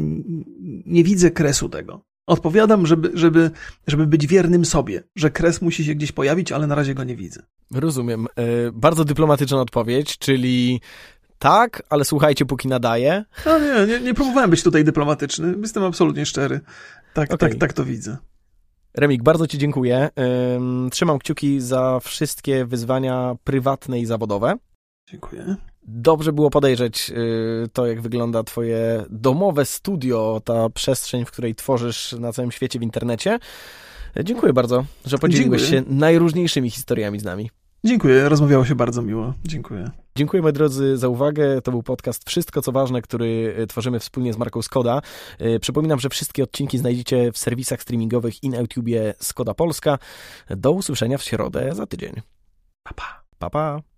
nie widzę kresu tego. Odpowiadam, żeby, żeby, żeby być wiernym sobie, że kres musi się gdzieś pojawić, ale na razie go nie widzę. Rozumiem. E, bardzo dyplomatyczna odpowiedź, czyli tak, ale słuchajcie, póki nadaje. No nie, nie, nie próbowałem być tutaj dyplomatyczny. Jestem absolutnie szczery. Tak, okay. tak, tak to widzę. Remik, bardzo Ci dziękuję. Trzymam kciuki za wszystkie wyzwania prywatne i zawodowe. Dziękuję. Dobrze było podejrzeć y, to, jak wygląda Twoje domowe studio, ta przestrzeń, w której tworzysz na całym świecie w internecie. Dziękuję bardzo, że podzieliłeś Dziękuję. się najróżniejszymi historiami z nami. Dziękuję, rozmawiało się bardzo miło. Dziękuję. Dziękuję moi drodzy za uwagę. To był podcast Wszystko co ważne, który e, tworzymy wspólnie z marką Skoda. E, przypominam, że wszystkie odcinki znajdziecie w serwisach streamingowych i na YouTubie Skoda Polska. Do usłyszenia w środę za tydzień. Pa pa. Pa pa.